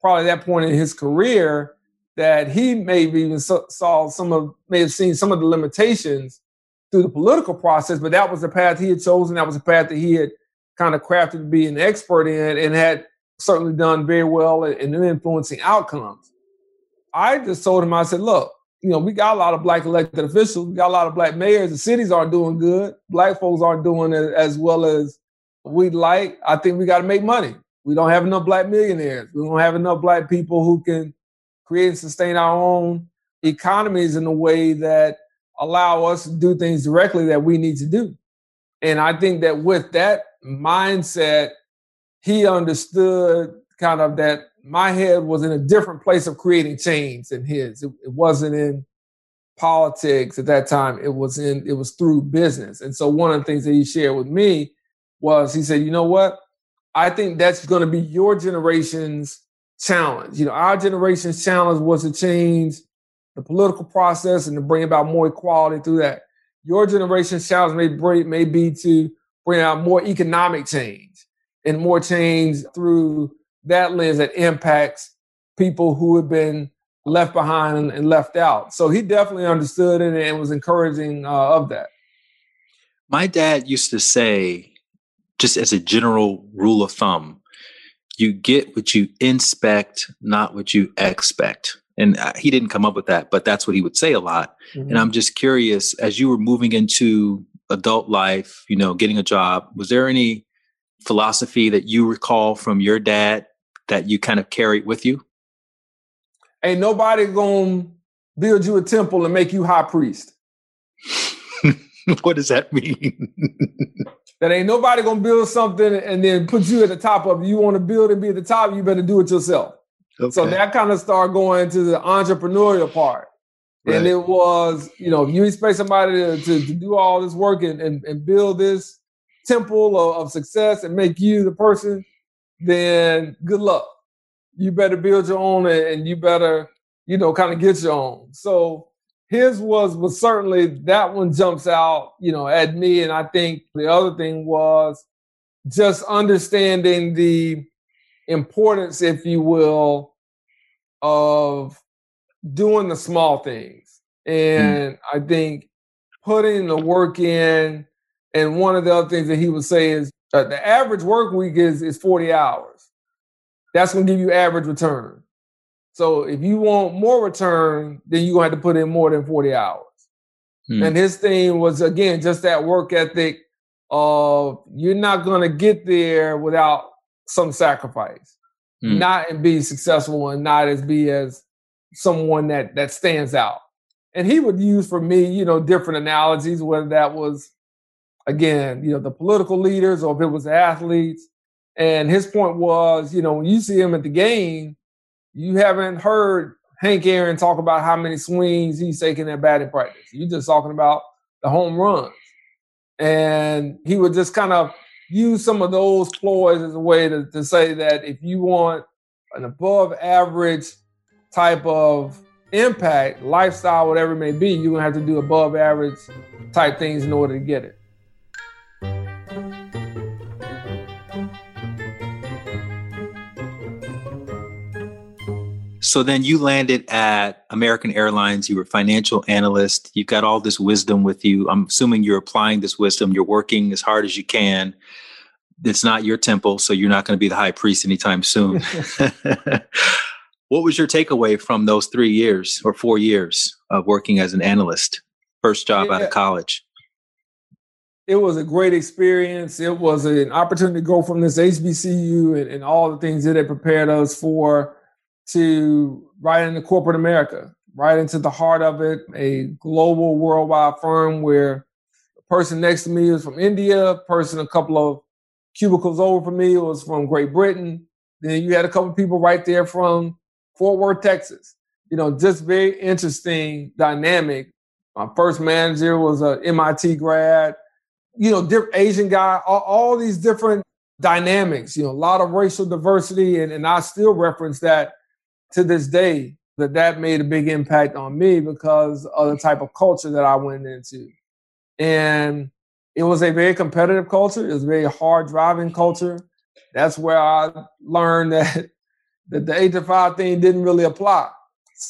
probably at that point in his career that he maybe even saw some of may have seen some of the limitations through the political process, but that was the path he had chosen. That was the path that he had kind of crafted to be an expert in and had certainly done very well in influencing outcomes. I just told him, I said, look, you know, we got a lot of black elected officials, we got a lot of black mayors. The cities aren't doing good. Black folks aren't doing as well as we'd like. I think we got to make money. We don't have enough black millionaires. We don't have enough black people who can create and sustain our own economies in a way that allow us to do things directly that we need to do. And I think that with that mindset, he understood kind of that my head was in a different place of creating change than his. It, it, wasn't in politics at that time. It was in it was through business. And so one of the things that he shared with me was he said, you know what? I think that's going to be your generation's challenge. You know, our generation's challenge was to change the political process and to bring about more equality through that. Your generation's challenge may, bring, may be to bring out more economic change and more change through that lens that impacts people who have been left behind and, left out. So he definitely understood it and was encouraging uh, of that. My dad used to say, just as a general rule of thumb, you get what you inspect, not what you expect. And uh, he didn't come up with that, but that's what he would say a lot. Mm-hmm. And I'm just curious, as you were moving into adult life, you know, getting a job, was there any philosophy that you recall from your dad that you kind of carried with you? Ain't nobody gonna build you a temple and make you high priest. what does that mean? that ain't nobody gonna build something and then put you at the top of it. You want to build and be at the top, you better do it yourself. Okay. So that kind of started going to the entrepreneurial part. Right. And it was, you know, if you expect somebody to, to, to do all this work and, and, and build this temple of, of, success and make you the person, then good luck. You better build your own and you better, you know, kind of get your own. So his was was certainly that one jumps out, you know, at me. And I think the other thing was just understanding the importance, if you will, of doing the small things. Hmm. And mm. I think putting the work in. And one of the other things that he would say is uh, the average work week is, is 40 hours. That's going to give you average return. So if you want more return, then you're going to have to put in more than 40 hours. Mm. And his thing was, again, just that work ethic of you're not going to get there without some sacrifice. Mm. Not and be successful and not as be as someone that that stands out. And he would use for me, you know, different analogies, whether that was again, you know, the political leaders or if it was athletes. And his point was, you know, when you see him at the game, you haven't heard Hank Aaron talk about how many swings he's taking at batting practice. You're just talking about the home runs. And he would just kind of use some of those ploys as a way to, to say that if you want an above average type of impact, lifestyle, whatever it may be, you're gonna have to do above average type things in order to get it. So then you landed at American Airlines. You were a financial analyst. You've got all this wisdom with you. I'm assuming you're applying this wisdom. You're working as hard as you can. It's not your temple, so you're not going to be the high priest anytime soon. what was your takeaway from those three years or four years of working as an analyst? First job yeah. out of college. It was a great experience. It was an opportunity to go from this HBCU and, and all the things that it prepared us for to right into corporate America, right into the heart of it, a global worldwide firm where the person next to me was from India, person a couple of cubicles over from me was from Great Britain. Then you had a couple of people right there from Fort Worth, Texas. You know, just very interesting dynamic. My first manager was a MIT grad. You know, different Asian guy. All, all these different dynamics. You know, a lot of racial diversity, and, and I still reference that to this day that that made a big impact on me because of the type of culture that I went into. And it was a very competitive culture. It was a very hard driving culture. That's where I learned that, that the eight to five thing didn't really apply.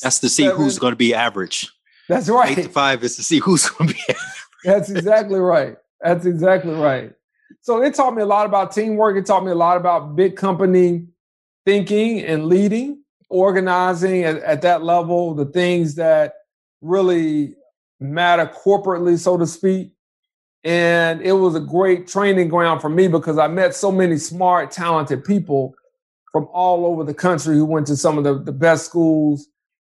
That's to see Seven, who's going to be average. That's right. Eight to five is to see who's going to be average. That's exactly right. That's exactly right. So it taught me a lot about teamwork. It taught me a lot about big company thinking and leading organizing at, at that level, the things that really matter corporately, so to speak. And it was a great training ground for me because I met so many smart, talented people from all over the country who went to some of the, the best schools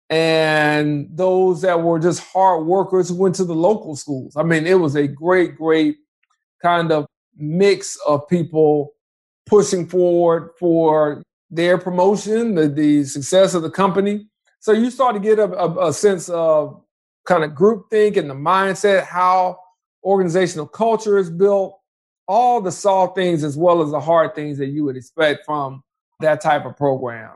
and those that were just hard workers who went to the local schools. I mean, it was a great, great kind of mix of people pushing forward for their promotion, the, the success of the company. So you start to get a, a, a sense of kind of groupthink and the mindset, how organizational culture is built, all the soft things as well as the hard things that you would expect from that type of program.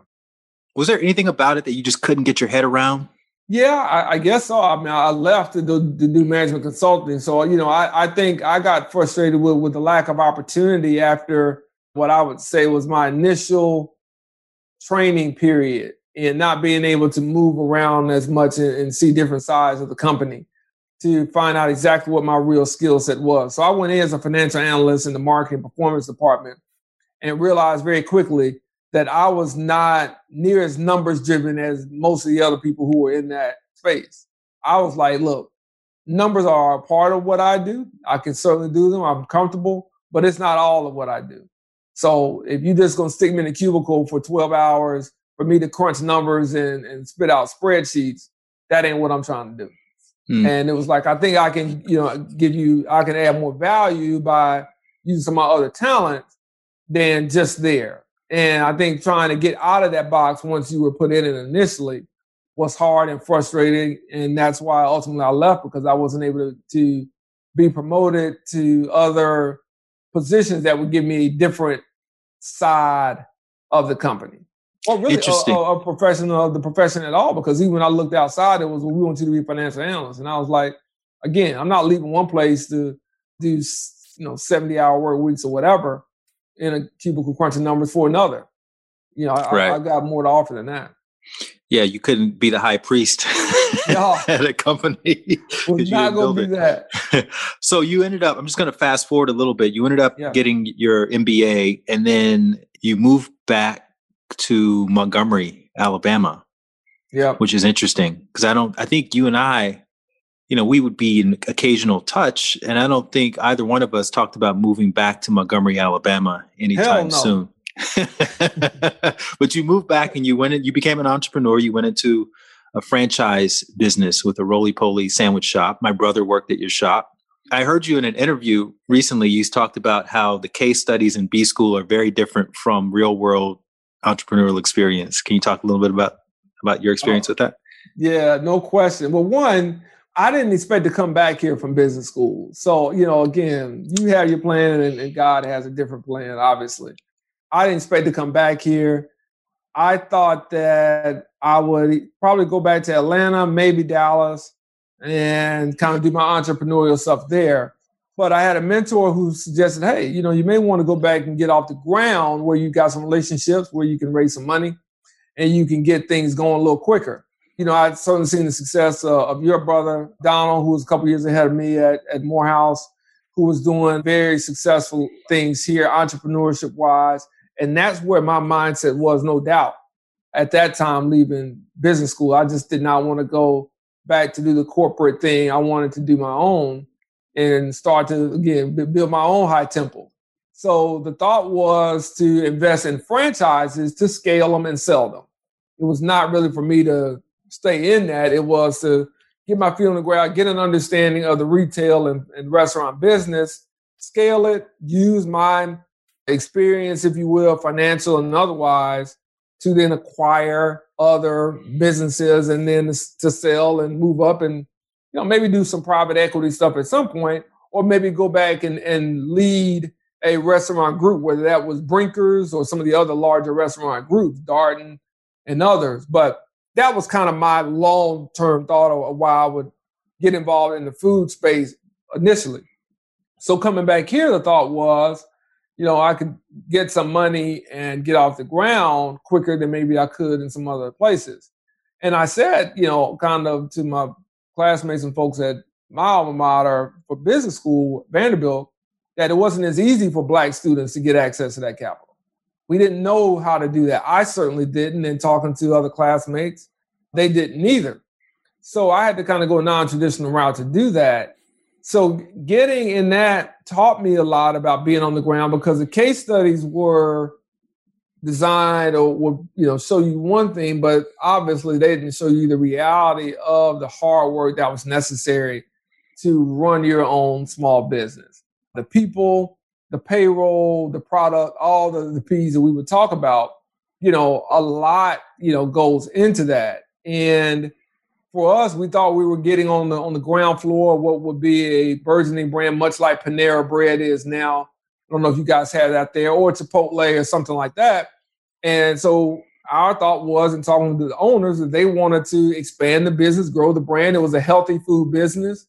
Was there anything about it that you just couldn't get your head around? Yeah, I, I guess so. I mean, I left to do, to do management consulting. So, you know, I, I think I got frustrated with, with the lack of opportunity after what I would say was my initial training period and not being able to move around as much and, and see different sides of the company to find out exactly what my real skill set was. So I went in as a financial analyst in the marketing performance department and realized very quickly that I was not near as numbers driven as most of the other people who were in that space. I was like, look, numbers are a part of what I do. I can certainly do them. I'm comfortable, but it's not all of what I do. So if you're just gonna stick me in a cubicle for 12 hours for me to crunch numbers and, and spit out spreadsheets, that ain't what I'm trying to do. Mm. And it was like, I think I can, you know, give you, I can add more value by using some of my other talents than just there. And I think trying to get out of that box once you were put in it initially was hard and frustrating. And that's why ultimately I left because I wasn't able to, to be promoted to other positions that would give me a different side of the company. Or really a, a, a, professional of the profession at all, because even when I looked outside, it was well, we want you to be financial analyst. And I was like, again, I'm not leaving one place to do you know 70 hour work weeks or whatever in a cubicle crunching numbers for another. You know, I, right. I got more to offer than that. Yeah, you couldn't be the high priest no. at a company. We're not going to do that. so you ended up, I'm just going to fast forward a little bit. You ended up yeah. getting your MBA and then you moved back to Montgomery, Alabama. Yeah. Which is interesting because I don't, I think you and I, you know, we would be in occasional touch. And I don't think either one of us talked about moving back to Montgomery, Alabama anytime no. soon. but you moved back and you went in, you became an entrepreneur. You went into a franchise business with a roly poly sandwich shop. My brother worked at your shop. I heard you in an interview recently. You talked about how the case studies in B school are very different from real world entrepreneurial experience. Can you talk a little bit about about your experience oh, with that? Yeah, no question. Well, one, I didn't expect to come back here from business school. So, you know, again, you have your plan and, and God has a different plan, obviously. I didn't expect to come back here. I thought that I would probably go back to Atlanta, maybe Dallas, and kind of do my entrepreneurial stuff there. But I had a mentor who suggested, hey, you know, you may want to go back and get off the ground where you got some relationships, where you can raise some money. and you can get things going a little quicker. You know, I've certainly seen the success uh, of your brother, Donald, who was a couple years ahead of me at, at Morehouse, who was doing very successful things here, entrepreneurship wise. And that's where my mindset was, no doubt. At that time, leaving business school, I just did not want to go back to do the corporate thing. I wanted to do my own and start to, again, build my own high temple. So the thought was to invest in franchises to scale them and sell them. It was not really for me to stay in that. It was to get my feet on the ground, get an understanding of the retail and, and restaurant business, scale it, use my experience, if you will, financial and otherwise, to then acquire other businesses and then to sell and move up and you know maybe do some private equity stuff at some point or maybe go back and, and lead a restaurant group, whether that was Brinkers or some of the other larger restaurant groups, Darden and others. But that was kind of my long term thought of why I would get involved in the food space initially. So coming back here, the thought was, you know, I could get some money and get off the ground quicker than maybe I could in some other places. And I said, you know, kind of to my classmates and folks at my alma mater for business school, Vanderbilt, that it wasn't as easy for black students to get access to that capital. We didn't know how to do that. I certainly didn't. And talking to other classmates, they didn't either. So I had to kind of go a non-traditional route to do that. So getting in that taught me a lot about being on the ground because the case studies were designed or would you know show you one thing, but obviously they didn't show you the reality of the hard work that was necessary to run your own small business the people, the payroll, the product, all the, the P's that we would talk about, you know, a lot, you know, goes into that. And for us, we thought we were getting on the on the ground floor what would be a burgeoning brand, much like Panera Bread is now. I don't know if you guys have that there, or Chipotle or something like that. And so our thought was in talking to the owners that they wanted to expand the business, grow the brand. It was a healthy food business.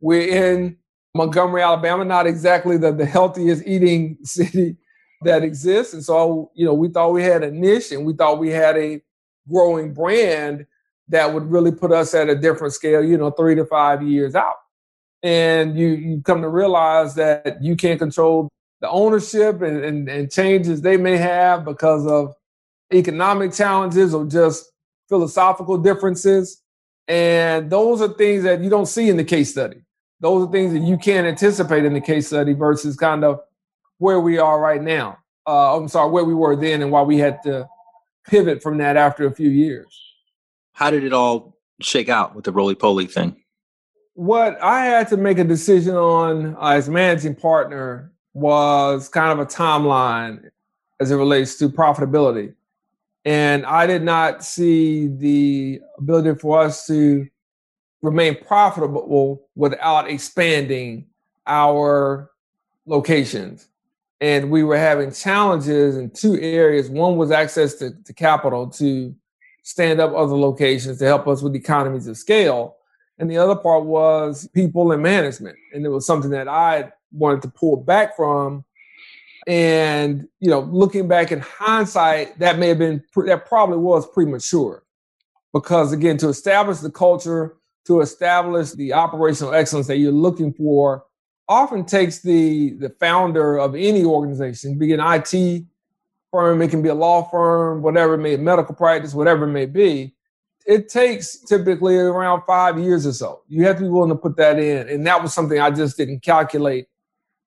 We're in Montgomery, Alabama, not exactly the, the healthiest eating city that exists. And so, you know, we thought we had a niche and we thought we had a growing brand that would really put us at a different scale, you know, three to five years out. And you, you come to realize that you can't control the ownership and, and, and changes they may have because of economic challenges or just philosophical differences. And those are things that you don't see in the case study those are things that you can't anticipate in the case study versus kind of where we are right now. Uh, I'm sorry, where we were then and why we had to pivot from that after a few years. How did it all shake out with the roly poly thing? What I had to make a decision on uh, as managing partner was kind of a timeline as it relates to profitability. And I did not see the ability for us to remain profitable without expanding our locations. And we were having challenges in two areas. One was access to, to capital to stand up other locations to help us with economies of scale. And the other part was people and management. And it was something that I wanted to pull back from. And, you know, looking back in hindsight, that may have been, that probably was premature. Because again, to establish the culture to establish the operational excellence that you're looking for often takes the the founder of any organization, be it IT firm, it can be a law firm, whatever it may, medical practice, whatever it may be. It takes typically around five years or so. You have to be willing to put that in, and that was something I just didn't calculate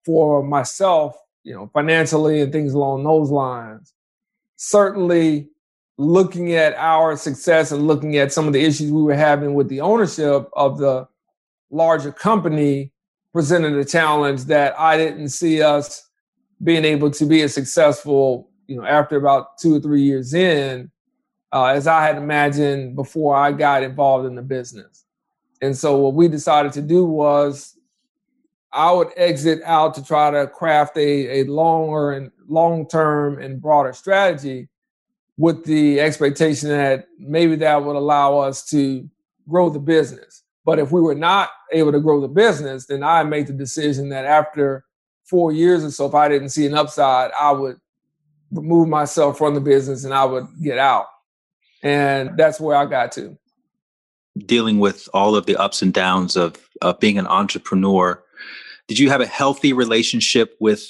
for myself, you know, financially and things along those lines. Certainly, looking at our success and looking at some of the issues we were having with the ownership of the larger company presented a challenge that I didn't see us being able to be as successful, you know, after about two or three years in, uh, as I had imagined before I got involved in the business. And so what we decided to do was I would exit out to try to craft a, a longer and long term and broader strategy with the expectation that maybe that would allow us to grow the business. But if we were not able to grow the business, then I made the decision that after four years or so, if I didn't see an upside, I would remove myself from the business and I would get out. And that's where I got to. Dealing with all of the ups and downs of, of being an entrepreneur, did you have a healthy relationship with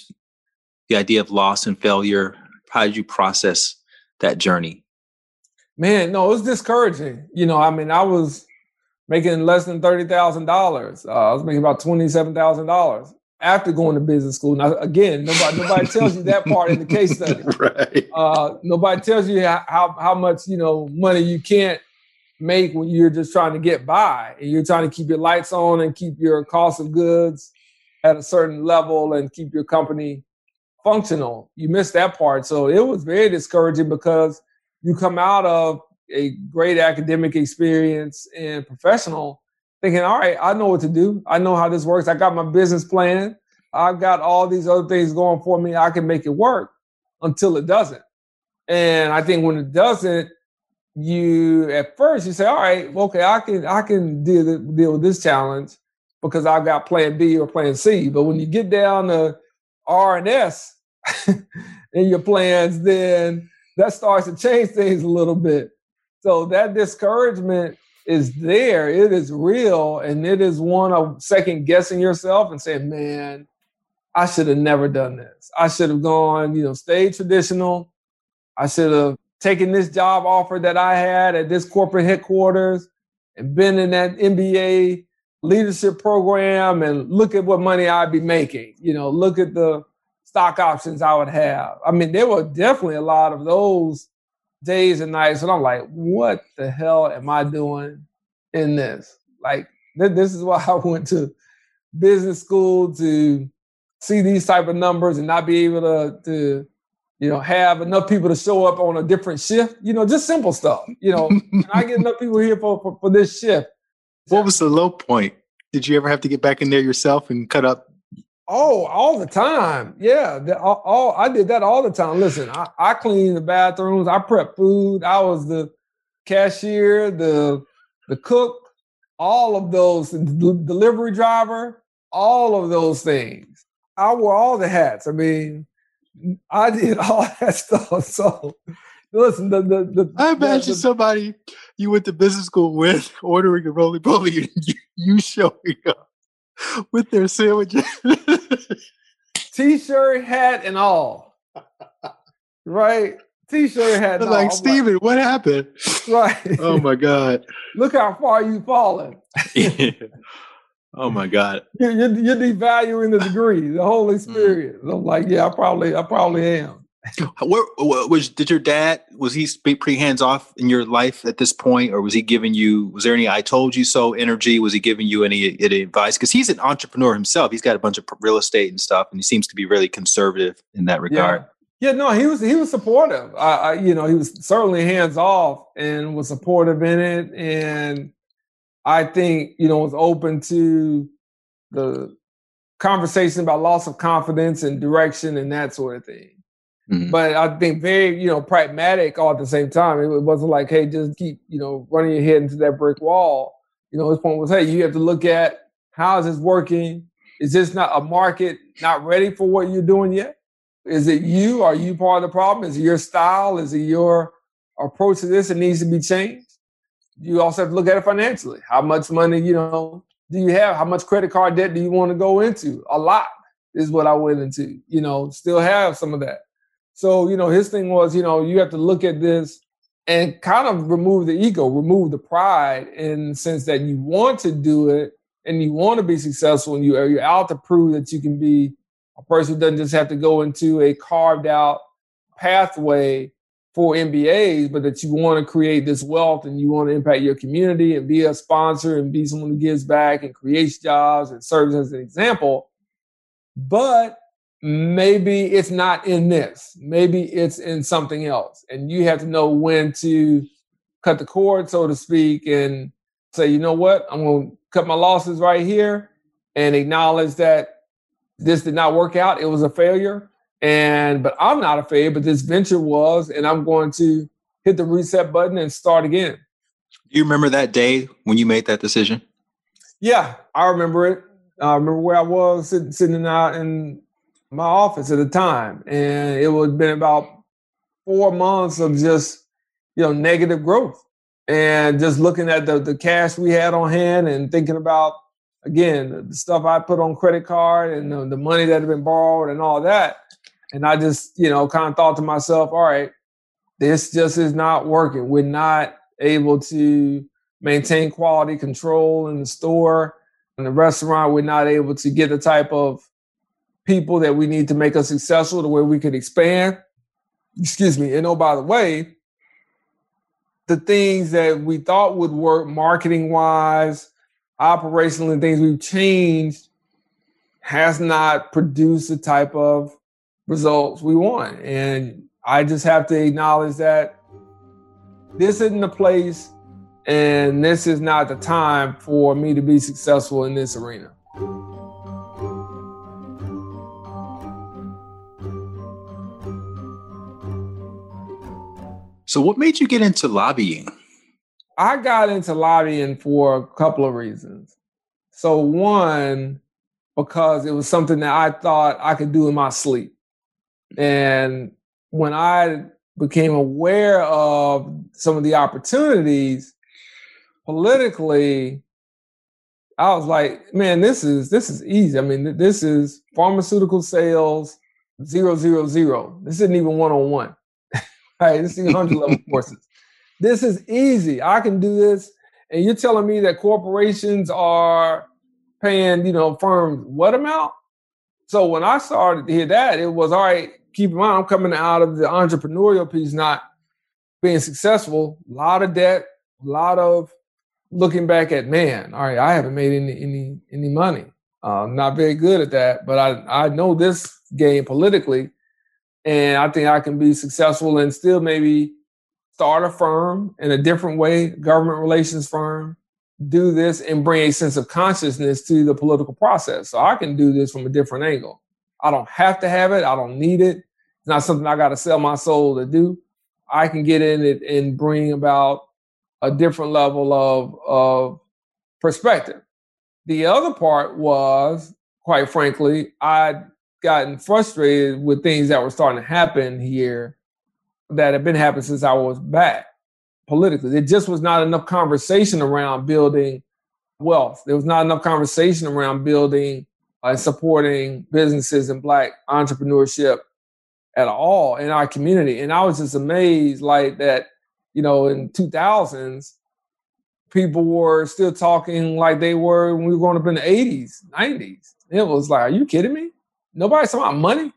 the idea of loss and failure? How did you process that journey? Man, no, it was discouraging. You know, I mean, I was making less than thirty thousand uh, dollars. I was making about twenty seven thousand dollars after going to business school. Now, again, nobody nobody tells you that part in the case study. right. Uh, nobody tells you how how much you know money you can't make when you're just trying to get by and you're trying to keep your lights on and keep your cost of goods at a certain level and keep your company functional. You miss that part, so it was very discouraging because you come out of a great academic experience and professional thinking, all right, I know what to do. I know how this works. I got my business plan. I've got all these other things going for me. I can make it work until it doesn't. And I think when it doesn't, you at first you say, all right, okay, I can I can deal deal with this challenge because I've got plan B or plan C. But when you get down to R and S in your plans, then that starts to change things a little bit. So that discouragement is there. It is real. And it is one of second guessing yourself and saying, man, I should have never done this. I should have gone, you know, stayed traditional. I should have taken this job offer that I had at this corporate headquarters and been in that MBA leadership program and look at what money I'd be making. You know, look at the stock options I would have. I mean, there were definitely a lot of those days and nights and I'm like, what the hell am I doing in this? Like, th- this is why I went to business school to see these type of numbers and not be able to, to you know, have enough people to show up on a different shift. You know, just simple stuff. You know, I get enough people here for, for, for this shift? What was the low point? Did you ever have to get back in there yourself and cut up Oh, all the time. Yeah. The, all, all, I did that all the time. Listen, I, I cleaned the bathrooms, I prep food, I was the cashier, the the cook, all of those, the delivery driver, all of those things. I wore all the hats. I mean, I did all that stuff. So listen, the the, the I imagine the, somebody you went to business school with ordering a roly poly and you, you showing up with their sandwiches. T-shirt, hat, and all. Right? T-shirt, hat. And like, all. Steven, what happened? Right. Oh my God. Look how far you've fallen. Oh my God. You're, you're, you're, devaluing the degree, the whole mm. experience. Mm. I'm like, yeah, I probably, I probably am. Where, was did your dad was he pretty hands off in your life at this point, or was he giving you was there any "I told you so" energy? Was he giving you any, any advice? Because he's an entrepreneur himself. He's got a bunch of real estate and stuff, and he seems to be really conservative in that regard. Yeah, yeah no, he was he was supportive. I, I, you know, he was certainly hands off and was supportive in it, and I think you know was open to the conversation about loss of confidence and direction and that sort of thing. Mm-hmm. But I think very, you know, pragmatic all at the same time. It wasn't like, hey, just keep, you know, running your head into that brick wall. You know, his point was, hey, you have to look at how is this working? Is this not a market not ready for what you're doing yet? Is it you? Are you part of the problem? Is it your style? Is it your approach to this? It needs to be changed. You also have to look at it financially. How much money, you know, do you have? How much credit card debt do you want to go into? A lot is what I went into. You know, still have some of that. So, you know, his thing was, you know, you have to look at this and kind of remove the ego, remove the pride in the sense that you want to do it and you want to be successful and you are you're out to prove that you can be a person who doesn't just have to go into a carved out pathway for MBAs, but that you want to create this wealth and you want to impact your community and be a sponsor and be someone who gives back and creates jobs and serves as an example. But maybe it's not in this. Maybe it's in something else. And you have to know when to cut the cord, so to speak, and say, you know what, I'm going to cut my losses right here and acknowledge that this did not work out. It was a failure. And, but I'm not a failure, but this venture was, and I'm going to hit the reset button and start again. Do you remember that day when you made that decision? Yeah, I remember it. I remember where I was sitting, sitting out in my office at the time, and it would been about four months of just you know, negative growth. And just looking at the, the cash we had on hand and thinking about, again, the stuff I put on credit card and the, the money that had been borrowed and all that. And I just, you know, kind of thought to myself, all right, this just is not working. We're not able to maintain quality control in the store. In the restaurant, we're not able to get the type of people that we need to make us successful to where we could expand. Excuse me. And oh, by the way, the things that we thought would work marketing wise, operationally, things we've changed has not produced the type of results we want. And I just have to acknowledge that this isn't the place and this is not the time for me to be successful in this arena. So, what made you get into lobbying? I got into lobbying for a couple of reasons. So, one, because it was something that I thought I could do in my sleep. And when I became aware of some of the opportunities politically, I was like, man, this is this is easy. I mean, this is pharmaceutical sales zero zero zero. This isn't even one on one. Right? This is hundred level courses. This is easy. I can do this. And you're telling me that corporations are paying, you know, firms what amount? So when I started to hear that, it was all right keep in mind, I'm coming out of the entrepreneurial piece, not being successful. A lot of debt, a lot of looking back at man. All right, I haven't made any any any money. Uh, not very good at that, but I I know this game politically, and I think I can be successful and still maybe start a firm in a different way, government relations firm, do this and bring a sense of consciousness to the political process. So I can do this from a different angle. I don't have to have it. I don't need it. It's not something I got to sell my soul to do. I can get in it and bring about a different level of, of perspective. The other part was, quite frankly, I'd gotten frustrated with things that were starting to happen here that have been happening since I was back politically. There just was not enough conversation around building wealth. There was not enough conversation around building and supporting businesses and black entrepreneurship at all in our community. And I was just amazed, like that, you know, in 2000s, people were still talking like they were when we were growing up in the 80s, 90s. It was like, are you kidding me? Nobody's talking about money.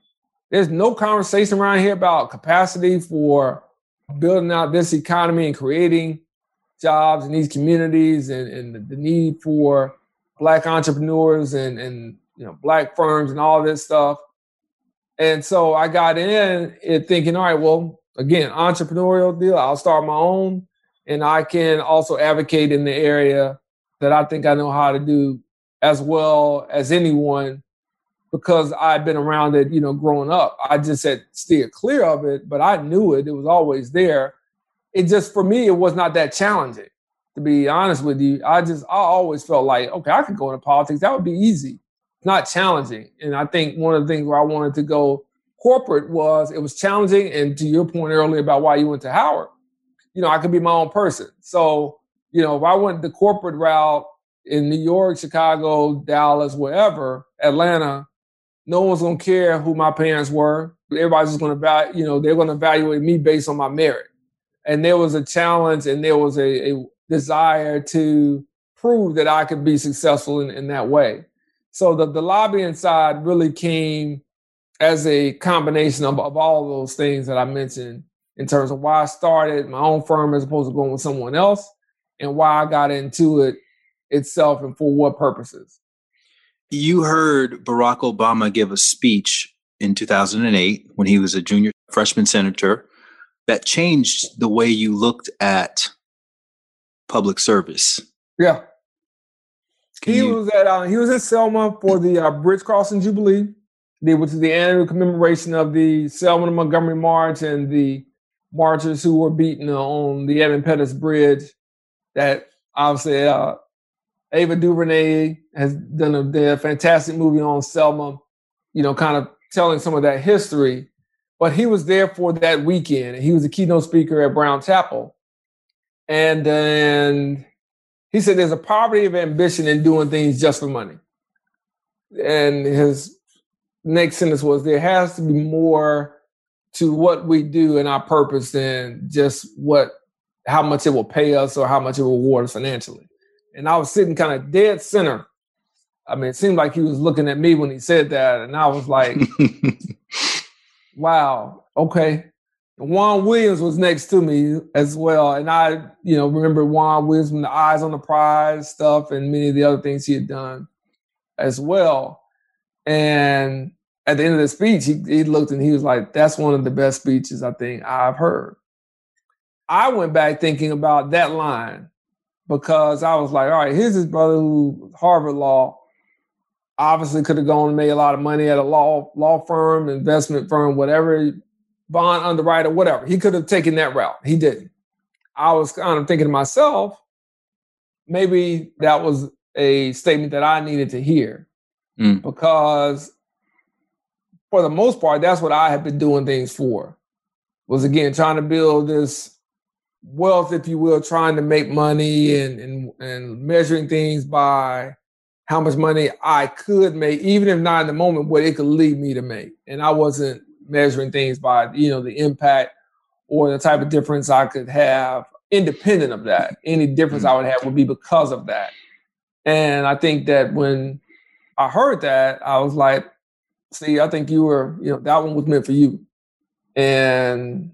There's no conversation around here about capacity for building out this economy and creating jobs in these communities and, and the need for black entrepreneurs and, and you know black firms and all this stuff. And so I got in it thinking, all right, well, again, entrepreneurial deal. I'll start my own, and I can also advocate in the area that I think I know how to do as well as anyone because I've been around it, you know, growing up. I just had steered clear of it, but I knew it. It was always there. It just for me, it was not that challenging. To be honest with you, I just I always felt like, okay, I could go into politics. That would be easy not challenging. And I think one of the things where I wanted to go corporate was it was challenging. And to your point earlier about why you went to Howard, you know, I could be my own person. So, you know, if I went the corporate route in New York, Chicago, Dallas, wherever, Atlanta, no one's gonna care who my parents were. Everybody's just gonna value, you know, they're gonna evaluate me based on my merit. And there was a challenge and there was a, a desire to prove that I could be successful in, in that way. So the, the lobbying side really came as a combination of, of all those things that I mentioned in terms of why I started my own firm as opposed to going with someone else and why I got into it itself and for what purposes. You heard Barack Obama give a speech in 2008 when he was a junior freshman senator that changed the way you looked at public service. Yeah. Can he you... was at uh, he was in Selma for the uh, Bridge Crossing Jubilee, which is the annual commemoration of the Selma to Montgomery March and the marchers who were beaten on the Edmund Pettus Bridge. That obviously uh, Ava DuVernay has done a, a fantastic movie on Selma, you know, kind of telling some of that history. but he was there for that weekend. He was a keynote speaker at Brown Chapel. And then he said there's a poverty of ambition in doing things just for money. And his next sentence was there has to be more to what we do and our purpose than just what how much it will pay us or how much it will reward us financially. And I was sitting kind of dead center. I mean, it seemed like he was looking at me when he said that, and I was like, "Wow, okay." Juan Williams was next to me as well, and I, you know, remember Juan Williams from the Eyes on the Prize stuff and many of the other things he had done as well. And at the end of the speech, he, he looked and he was like, "That's one of the best speeches I think I've heard." I went back thinking about that line because I was like, all right, here's his brother who Harvard Law obviously could have gone and made a lot of money at a law law firm, investment firm, whatever, bond underwriter, whatever. He could have taken that route. He didn't. I was kind of thinking to myself, maybe that was a statement that I needed to hear mm. because for the most part, that's what I have been doing things for. Was again trying to build this wealth, if you will, trying to make money and, and, and measuring things by how much money I could make, even if not in the moment, what it could lead me to make. And I wasn't measuring things by, you know, the impact or the type of difference I could have independent of that. Any difference mm-hmm. I would have would be because of that. And I think that when I heard that, I was like, see, I think you were, you know, that one was meant for you. And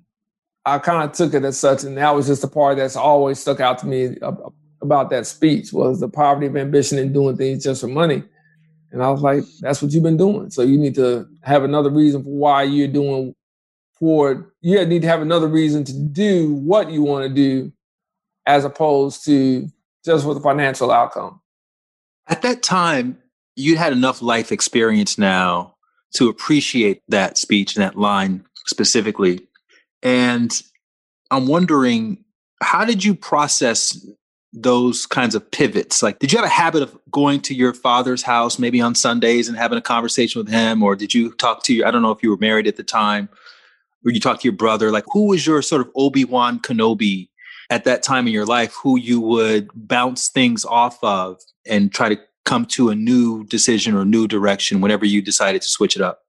I kind of took it as such, and that was just the part that's always stuck out to me about that speech was the poverty of ambition and doing things just for money. And I was like, that's what you've been doing. So you need to have another reason for why you're doing for you need to have another reason to do what you want to do as opposed to just for the financial outcome. At that time, you had enough life experience now to appreciate that speech and that line specifically and I'm wondering, how did you process those kinds of pivots? Like, did you have a habit of going to your father's house maybe on Sundays and having a conversation with him? Or did you talk to your, I don't know if you were married at the time, or you talked to your brother? Like, who was your sort of Obi Wan Kenobi at that time in your life who you would bounce things off of and try to come to a new decision or new direction whenever you decided to switch it up?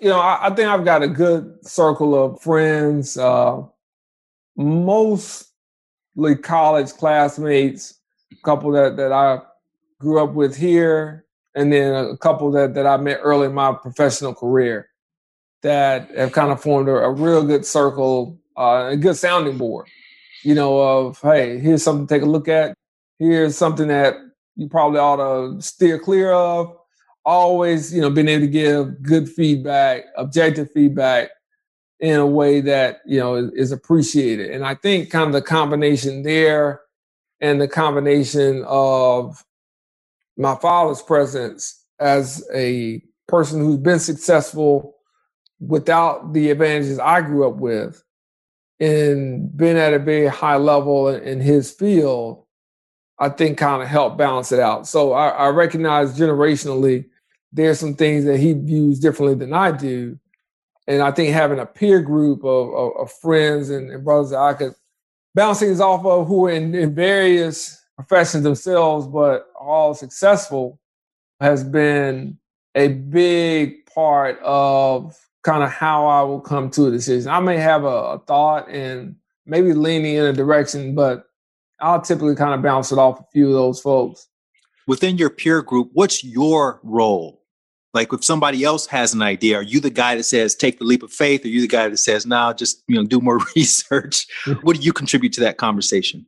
You know, I, I, think I've got a good circle of friends, uh, mostly college classmates, a couple that, that I grew up with here, and then a couple that, that I met early in my professional career that have kind of formed a, a real good circle, uh, a good sounding board, you know, of, hey, here's something to take a look at. Here's something that you probably ought to steer clear of always, you know, being able to give good feedback, objective feedback in a way that, you know, is, is appreciated. And I think kind of the combination there and the combination of my father's presence as a person who's been successful without the advantages I grew up with and been at a very high level in his field, I think kind of helped balance it out. So I, I recognize generationally there's some things that he views differently than I do. And I think having a peer group of, of, of friends and, and, brothers that I could bounce things off of who are in, in various professions themselves, but all successful, has been a big part of kind of how I will come to a decision. I may have a, a thought and maybe leaning in a direction, but I'll typically kind of bounce it off a few of those folks. Within your peer group, what's your role like if somebody else has an idea, are you the guy that says take the leap of faith? Or are you the guy that says, now just you know, do more research? what do you contribute to that conversation?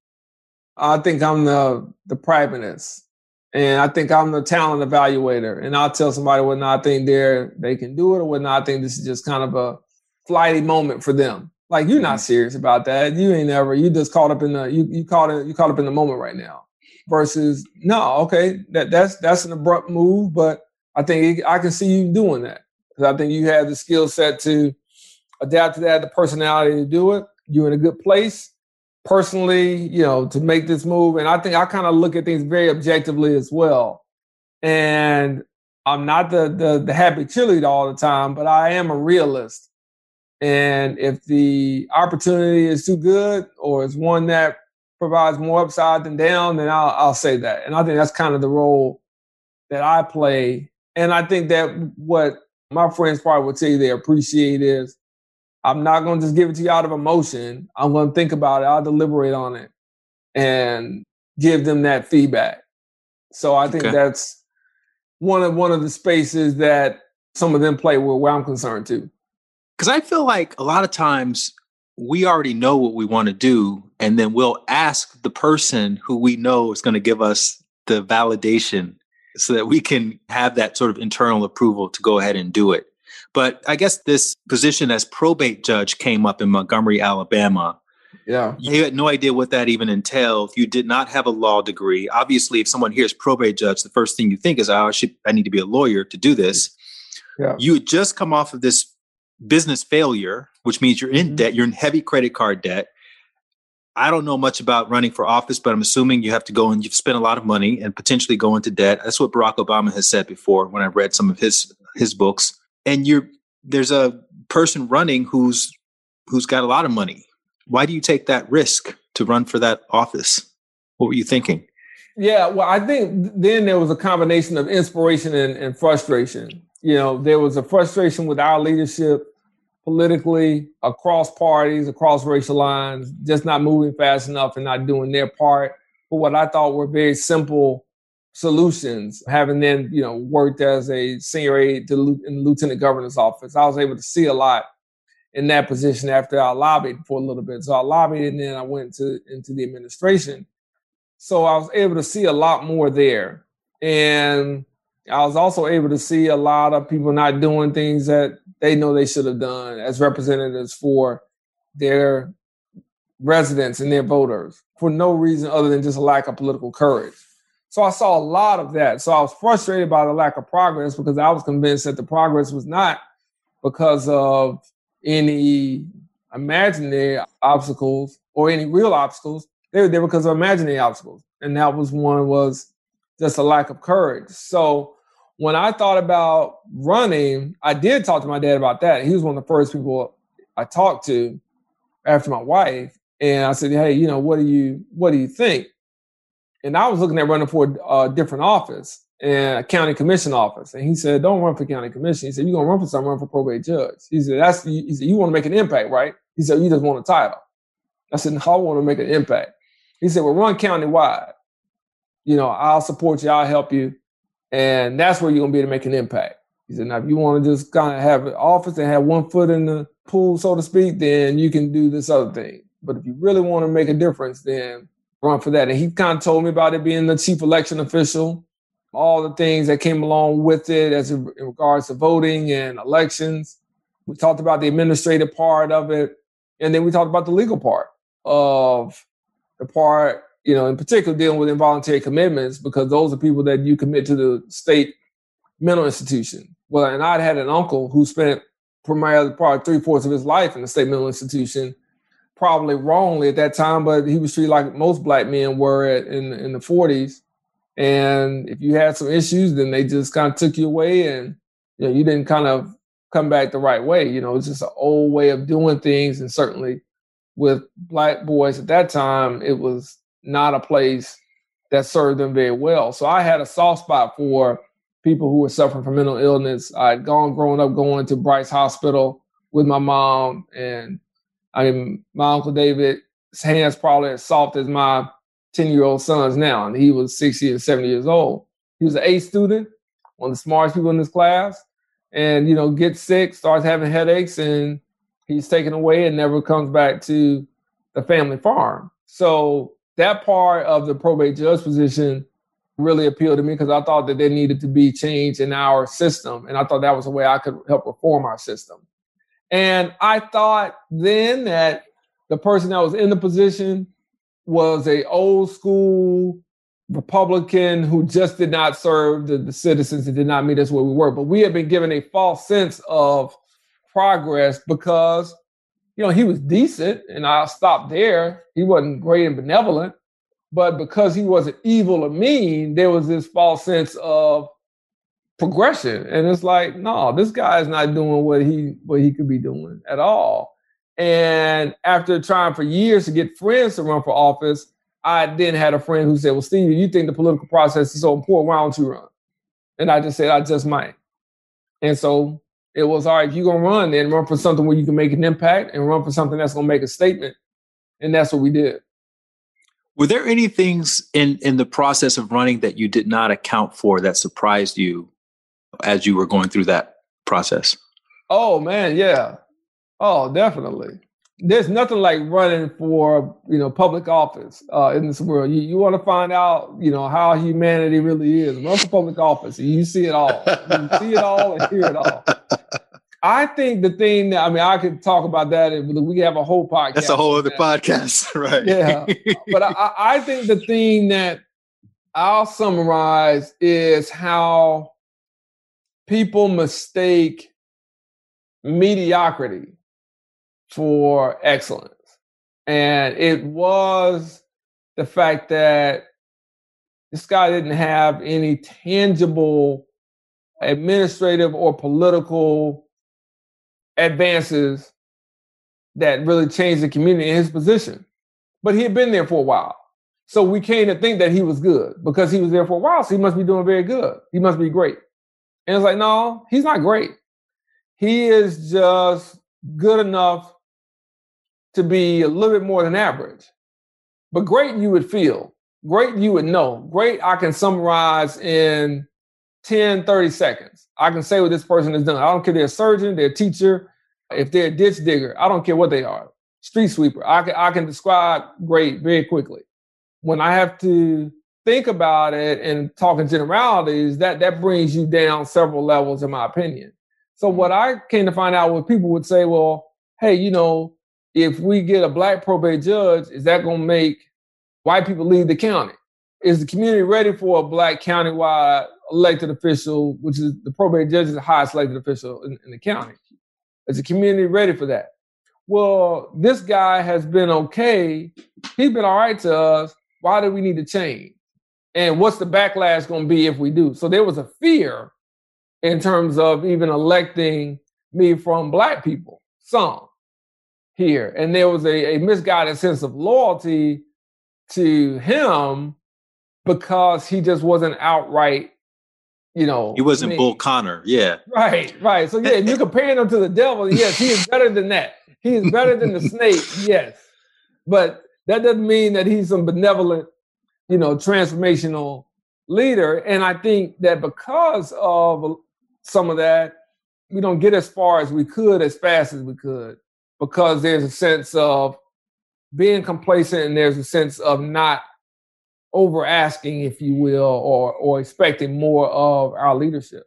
I think I'm the the pragmatist. And I think I'm the talent evaluator. And I'll tell somebody whether I think they're they can do it or whether I think this is just kind of a flighty moment for them. Like you're not mm-hmm. serious about that. You ain't ever you just caught up in the you you caught it you caught up in the moment right now. Versus no, okay, that that's that's an abrupt move, but I think I can see you doing that because I think you have the skill set to adapt to that, the personality to do it. You're in a good place personally, you know, to make this move. And I think I kind of look at things very objectively as well. And I'm not the, the the happy cheerleader all the time, but I am a realist. And if the opportunity is too good or it's one that provides more upside than down, then I'll, I'll say that. And I think that's kind of the role that I play. And I think that what my friends probably would tell you they appreciate is I'm not going to just give it to you out of emotion. I'm going to think about it. I'll deliberate on it and give them that feedback. So I think okay. that's one of one of the spaces that some of them play with where I'm concerned too. Because I feel like a lot of times we already know what we want to do, and then we'll ask the person who we know is going to give us the validation so that we can have that sort of internal approval to go ahead and do it. But I guess this position as probate judge came up in Montgomery, Alabama. Yeah. You had no idea what that even entailed. You did not have a law degree. Obviously, if someone hears probate judge, the first thing you think is, oh, I, should, I need to be a lawyer to do this. Yeah. You had just come off of this business failure, which means you're in mm-hmm. debt, you're in heavy credit card debt. I don't know much about running for office, but I'm assuming you have to go and you've spent a lot of money and potentially go into debt. That's what Barack Obama has said before when I read some of his his books. And you're there's a person running who's who's got a lot of money. Why do you take that risk to run for that office? What were you thinking? Yeah, well, I think then there was a combination of inspiration and, and frustration. You know, there was a frustration with our leadership politically across parties, across racial lines, just not moving fast enough and not doing their part for what I thought were very simple solutions. Having then, you know, worked as a senior aide to, in the lieutenant governor's office, I was able to see a lot in that position after I lobbied for a little bit. So I lobbied and then I went to into the administration. So I was able to see a lot more there. And I was also able to see a lot of people not doing things that they know they should have done as representatives for their residents and their voters for no reason other than just a lack of political courage. So I saw a lot of that. So I was frustrated by the lack of progress because I was convinced that the progress was not because of any imaginary obstacles or any real obstacles. They were there because of imaginary obstacles. And that was one was just a lack of courage. So when I thought about running, I did talk to my dad about that. He was one of the first people I talked to after my wife. And I said, Hey, you know, what do you what do you think? And I was looking at running for a different office and a county commission office. And he said, Don't run for county commission. He said, You're gonna run for something, run for probate judge. He said, That's he said, you want to make an impact, right? He said, You just want a title. I said, No, I want to make an impact. He said, Well, run county wide. You know, I'll support you, I'll help you and that's where you're gonna be to make an impact. He said, now if you want to just kind of have an office and have one foot in the pool, so to speak, then you can do this other thing. But if you really want to make a difference, then run for that. And he kind of told me about it being the chief election official, all the things that came along with it as in regards to voting and elections. We talked about the administrative part of it, and then we talked about the legal part of the part you know, in particular dealing with involuntary commitments because those are people that you commit to the state mental institution. Well, and I'd had an uncle who spent primarily probably three fourths of his life in the state mental institution, probably wrongly at that time, but he was treated like most black men were at, in in the 40s. And if you had some issues, then they just kind of took you away, and you know you didn't kind of come back the right way. You know, it's just an old way of doing things, and certainly with black boys at that time, it was not a place that served them very well. So I had a soft spot for people who were suffering from mental illness. I had gone growing up going to Bryce Hospital with my mom, and I mean my uncle David's hands probably as soft as my 10 year old son's now, and he was 60 and 70 years old. He was an A student, one of the smartest people in his class, and you know, gets sick, starts having headaches, and he's taken away and never comes back to the family farm. So that part of the probate judge position really appealed to me because I thought that there needed to be change in our system. And I thought that was a way I could help reform our system. And I thought then that the person that was in the position was a old school Republican who just did not serve the, the citizens and did not meet us where we were. But we had been given a false sense of progress because you know, he was decent, and I'll stop there. He wasn't great and benevolent, but because he wasn't evil or mean, there was this false sense of progression. And it's like, no, this guy is not doing what he what he could be doing at all. And after trying for years to get friends to run for office, I then had a friend who said, Well, Steve, you think the political process is so important, why don't you run? And I just said, I just might. And so it was all right, if you're gonna run, then run for something where you can make an impact and run for something that's gonna make a statement. And that's what we did. Were there any things in in the process of running that you did not account for that surprised you as you were going through that process? Oh man, yeah. Oh, definitely. There's nothing like running for you know public office uh, in this world. You, you want to find out you know how humanity really is. Run for public office, and you see it all. You see it all and hear it all. I think the thing that I mean, I could talk about that. We have a whole podcast. That's a whole other podcast, right? Yeah, but I, I think the thing that I'll summarize is how people mistake mediocrity for excellence. And it was the fact that this guy didn't have any tangible administrative or political advances that really changed the community in his position. But he had been there for a while. So we came to think that he was good because he was there for a while. So he must be doing very good. He must be great. And it's like, no, he's not great. He is just good enough to be a little bit more than average. But great, you would feel. Great, you would know. Great, I can summarize in 10, 30 seconds. I can say what this person has done. I don't care if they're a surgeon, they're a teacher, if they're a ditch digger, I don't care what they are. Street sweeper. I can I can describe great very quickly. When I have to think about it and talk in generalities, that that brings you down several levels, in my opinion. So what I came to find out was people would say, well, hey, you know, if we get a black probate judge, is that going to make white people leave the county? Is the community ready for a black countywide elected official, which is the probate judge is the highest elected official in, in the county. Is the community ready for that? Well, this guy has been okay. He's been all right to us. Why do we need to change? And what's the backlash going to be if we do? So there was a fear in terms of even electing me from black people, some here. And there was a, a misguided sense of loyalty to him because he just wasn't outright you know, he wasn't Bull Connor. Yeah. Right, right. So yeah, you're comparing him to the devil. Yes, he is better than that. He is better than the snake. Yes, but that doesn't mean that he's some benevolent, you know, transformational leader. And I think that because of some of that, we don't get as far as we could, as fast as we could, because there's a sense of being complacent and there's a sense of not over asking, if you will, or or expecting more of our leadership.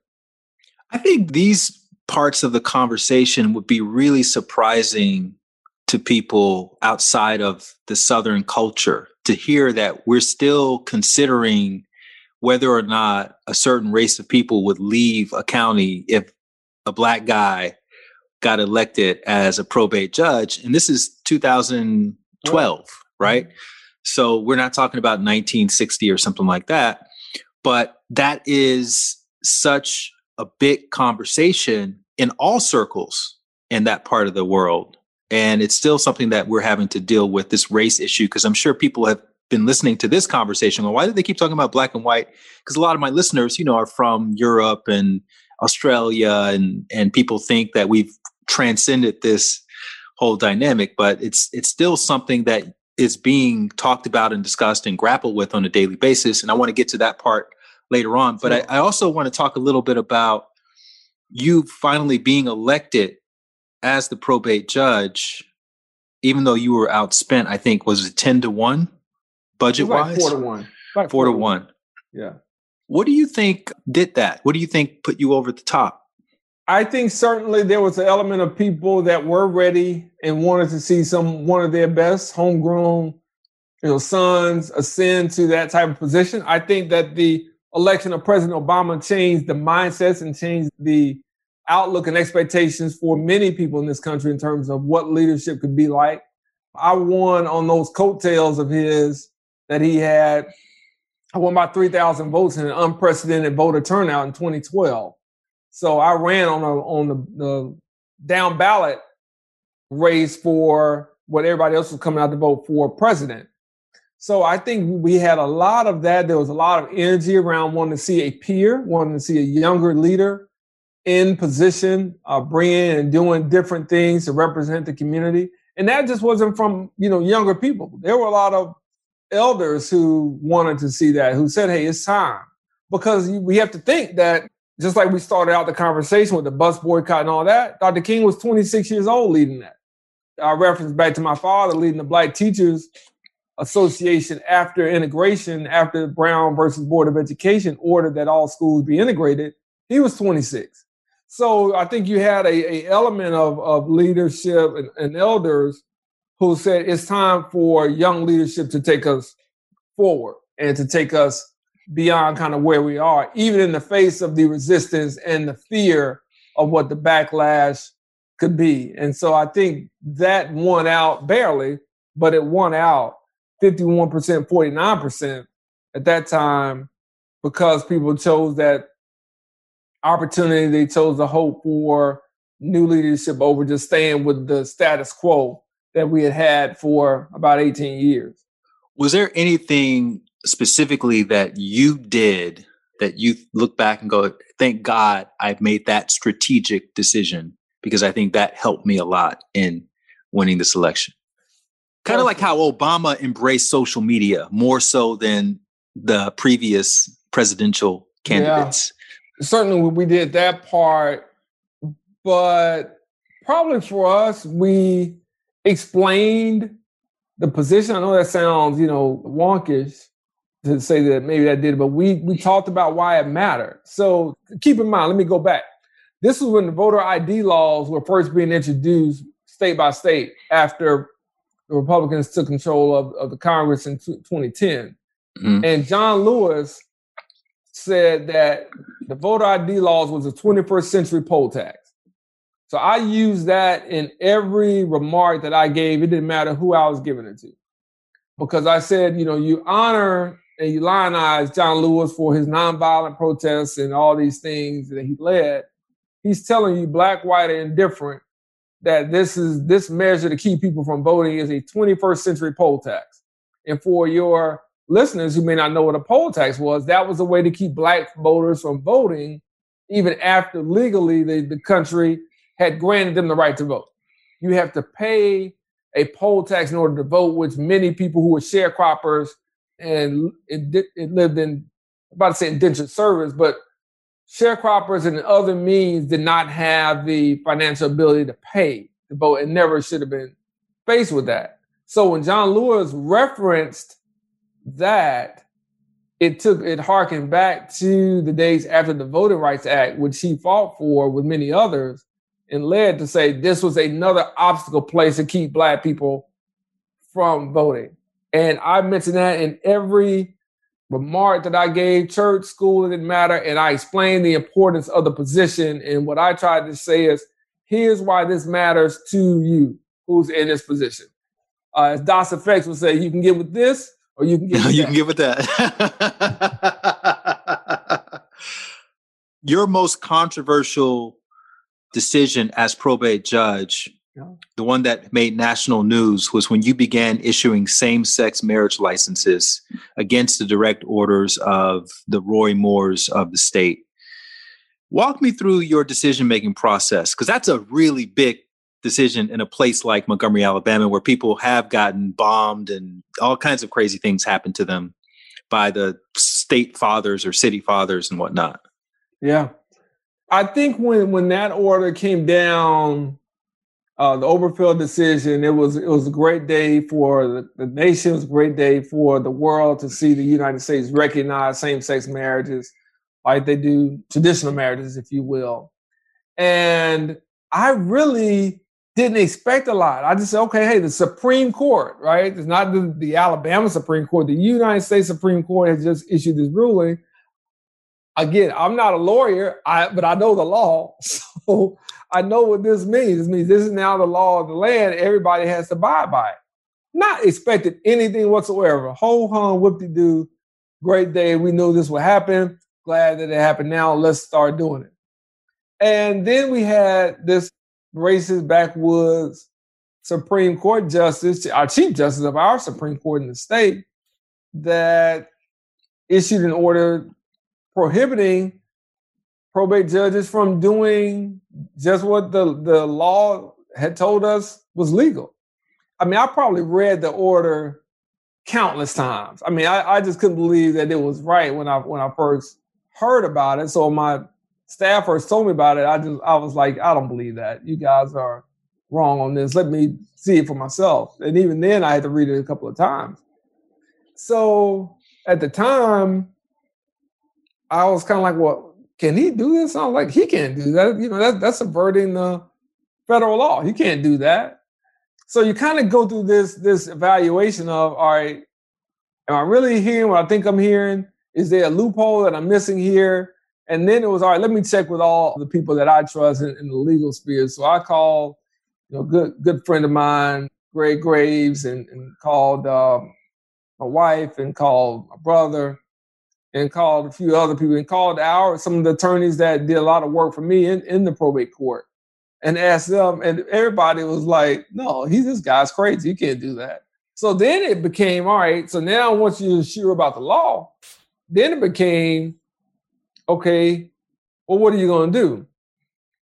I think these parts of the conversation would be really surprising to people outside of the Southern culture to hear that we're still considering whether or not a certain race of people would leave a county if a black guy got elected as a probate judge. And this is 2012, right? Mm-hmm. So we're not talking about 1960 or something like that, but that is such a big conversation in all circles in that part of the world. And it's still something that we're having to deal with this race issue because I'm sure people have been listening to this conversation. Well, why do they keep talking about black and white? Because a lot of my listeners, you know, are from Europe and Australia, and and people think that we've transcended this whole dynamic, but it's it's still something that is being talked about and discussed and grappled with on a daily basis. And I want to get to that part later on. But sure. I, I, also want to talk a little bit about you finally being elected as the probate judge, even though you were outspent, I think, was it 10 to 1 budget wise? four to 1. four, four to 1. one. Yeah. What do you think did that? What do you think put you over the top? I think certainly there was an element of people that were ready and wanted to see some one of their best homegrown, you know, sons ascend to that type of position. I think that the election of President Obama changed the mindsets and changed the outlook and expectations for many people in this country in terms of what leadership could be like. I won on those coattails of his that he had I won by 3,000 votes in an unprecedented voter turnout in 2012. So I ran on a, on the, the down ballot race for what everybody else was coming out to vote for president. So I think we had a lot of that. There was a lot of energy around wanting to see a peer, wanting to see a younger leader in position, uh, bringing and doing different things to represent the community. And that just wasn't from, you know, younger people. There were a lot of elders who wanted to see that, who said, hey, it's time. Because we have to think that just like we started out the conversation with the bus boycott and all that, Dr. King was 26 years old leading that. I reference back to my father leading the Black Teachers Association after integration, after Brown versus Board of Education ordered that all schools be integrated. He was 26. So I think you had a, a element of, of leadership and, and elders who said it's time for young leadership to take us forward and to take us beyond kind of where we are, even in the face of the resistance and the fear of what the backlash could be. And so I think that won out barely, but it won out 51%, 49% at that time because people chose that opportunity. They chose the hope for new leadership over just staying with the status quo that we had had for about 18 years. Was there anything specifically that you did that you look back and go, thank God I've made that strategic decision because I think that helped me a lot in winning this election? Kind of like how Obama embraced social media more so than the previous presidential candidates certainly we did that part, but probably for us, we explained the position. I know that sounds, you know, wonkish to say that maybe that did, but we we talked about why it mattered. So keep in mind, let me go back. This was when the voter ID laws were first being introduced state by state after the Republicans took control of, of the Congress in 2010. Mm-hmm. And John Lewis said that the voter ID laws was a 21st century poll tax. So I used that in every remark that I gave. It didn't matter who I was giving it to. Because I said, you know, you honor and you lionize John Lewis for his nonviolent protests and all these things that he led. He's telling you, black, white, and indifferent, that this is this measure to keep people from voting is a 21st century poll tax. And for your listeners who may not know what a poll tax was, that was a way to keep black voters from voting even after legally the, the country had granted them the right to vote. You have to pay a poll tax in order to vote, which many people who were sharecroppers and it, it lived in, I'm about to say indentured service, but sharecroppers and other means did not have the financial ability to pay to vote and never should have been faced with that. So when John Lewis referenced that it took it harkened back to the days after the Voting Rights Act, which he fought for with many others, and led to say this was another obstacle place to keep black people from voting. And I mentioned that in every remark that I gave, church, school, it didn't matter. And I explained the importance of the position. And what I tried to say is, here's why this matters to you who's in this position. Uh, as Das EFX would say, you can get with this or you can get you that. can get with that. Your most controversial decision as probate judge. The one that made national news, was when you began issuing same-sex marriage licenses against the direct orders of the Roy Moores of the state. Walk me through your decision-making process, because that's a really big decision in a place like Montgomery, Alabama, where people have gotten bombed and all kinds of crazy things happen to them by the state fathers or city fathers and whatnot. Yeah. I think when when that order came down, uh, the Obergefell decision, it was it was a great day for the, the nation, it was a great day for the world to see the United States recognize same-sex marriages like they do traditional marriages, if you will. And I really didn't expect a lot. I just said, okay, hey, the Supreme Court, right? It's not the, the Alabama Supreme Court. The United States Supreme Court has just issued this ruling. Again, I'm not a lawyer, I, but I know the law. So I know what this means. This means this is now the law of the land. Everybody has to abide by it. Not expected anything whatsoever. Whole hum, whoop de doo. Great day. We knew this would happen. Glad that it happened now. Let's start doing it. And then we had this racist backwoods Supreme Court justice, our chief justice of our Supreme Court in the state, that issued an order prohibiting probate judges from doing just what the, the law had told us was legal. I mean, I probably read the order countless times. I mean, I, I just couldn't believe that it was right when I when I first heard about it. So my staff first told me about it. I just I was like, I don't believe that. You guys are wrong on this. Let me see it for myself. And even then I had to read it a couple of times. So at the time, I was kind of like, well, can he do this? I was like, he can't do that. You know, that, that's subverting the federal law. He can't do that. So you kind of go through this this evaluation of, all right, am I really hearing what I think I'm hearing? Is there a loophole that I'm missing here? And then it was all right. Let me check with all the people that I trust in, in the legal sphere. So I called, you know, good good friend of mine, Greg Graves, and, and called uh, my wife, and called my brother, and called a few other people, and called our some of the attorneys that did a lot of work for me in, in the probate court and asked them, and everybody was like, "No, he's this guy's crazy. He can't do that." So then it became all right. So now once you're sure about the law, then it became okay. Well, what are you going to do?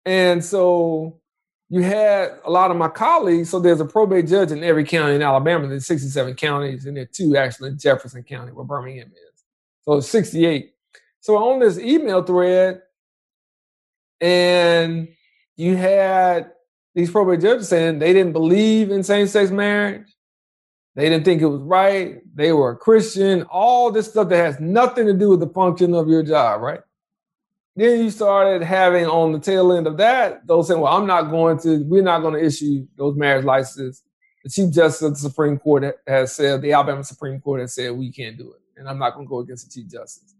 And so you had a lot of my colleagues. So there's a probate judge in every county in Alabama. There's 67 counties, and there are two actually in Jefferson County, where Birmingham is. It's 68. So on this email thread, and you had these probate judges saying they didn't believe in same-sex marriage. They didn't think it was right. They were a Christian. All this stuff that has nothing to do with the function of your job, right? Then you started having on the tail end of that those saying, "Well, I'm not going to. We're not going to issue those marriage licenses." The Chief Justice of the Supreme Court has said, the Alabama Supreme Court has said we can't do it, and I'm not going to go against the Chief Justice.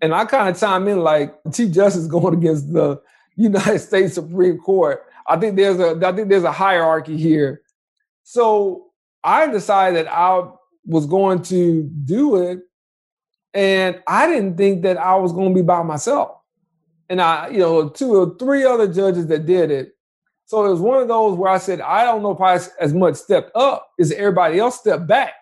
And I kind of chime in like Chief Justice going against the United States Supreme Court. I think there's a I think there's a hierarchy here. So I decided that I was going to do it, and I didn't think that I was going to be by myself. And I, you know, two or three other judges that did it. So it was one of those where I said, I don't know if I as much stepped up as everybody else stepped back.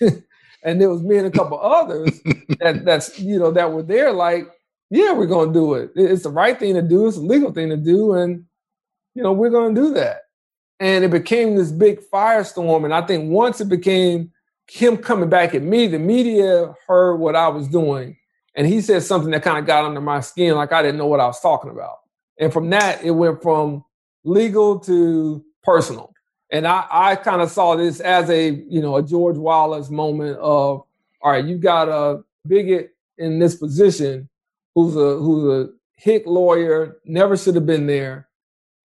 and there was me and a couple others that that's you know that were there like yeah, we're going to do it. It's the right thing to do. It's a legal thing to do. And, you know, we're going to do that. And it became this big firestorm. And I think once it became him coming back at me, the media heard what I was doing. And he said something that kind of got under my skin, like I didn't know what I was talking about. And from that, it went from legal to personal. And I, I kind of saw this as a, you know, a George Wallace moment of, all right, you got a bigot in this position who's a who's a hick lawyer, never should have been there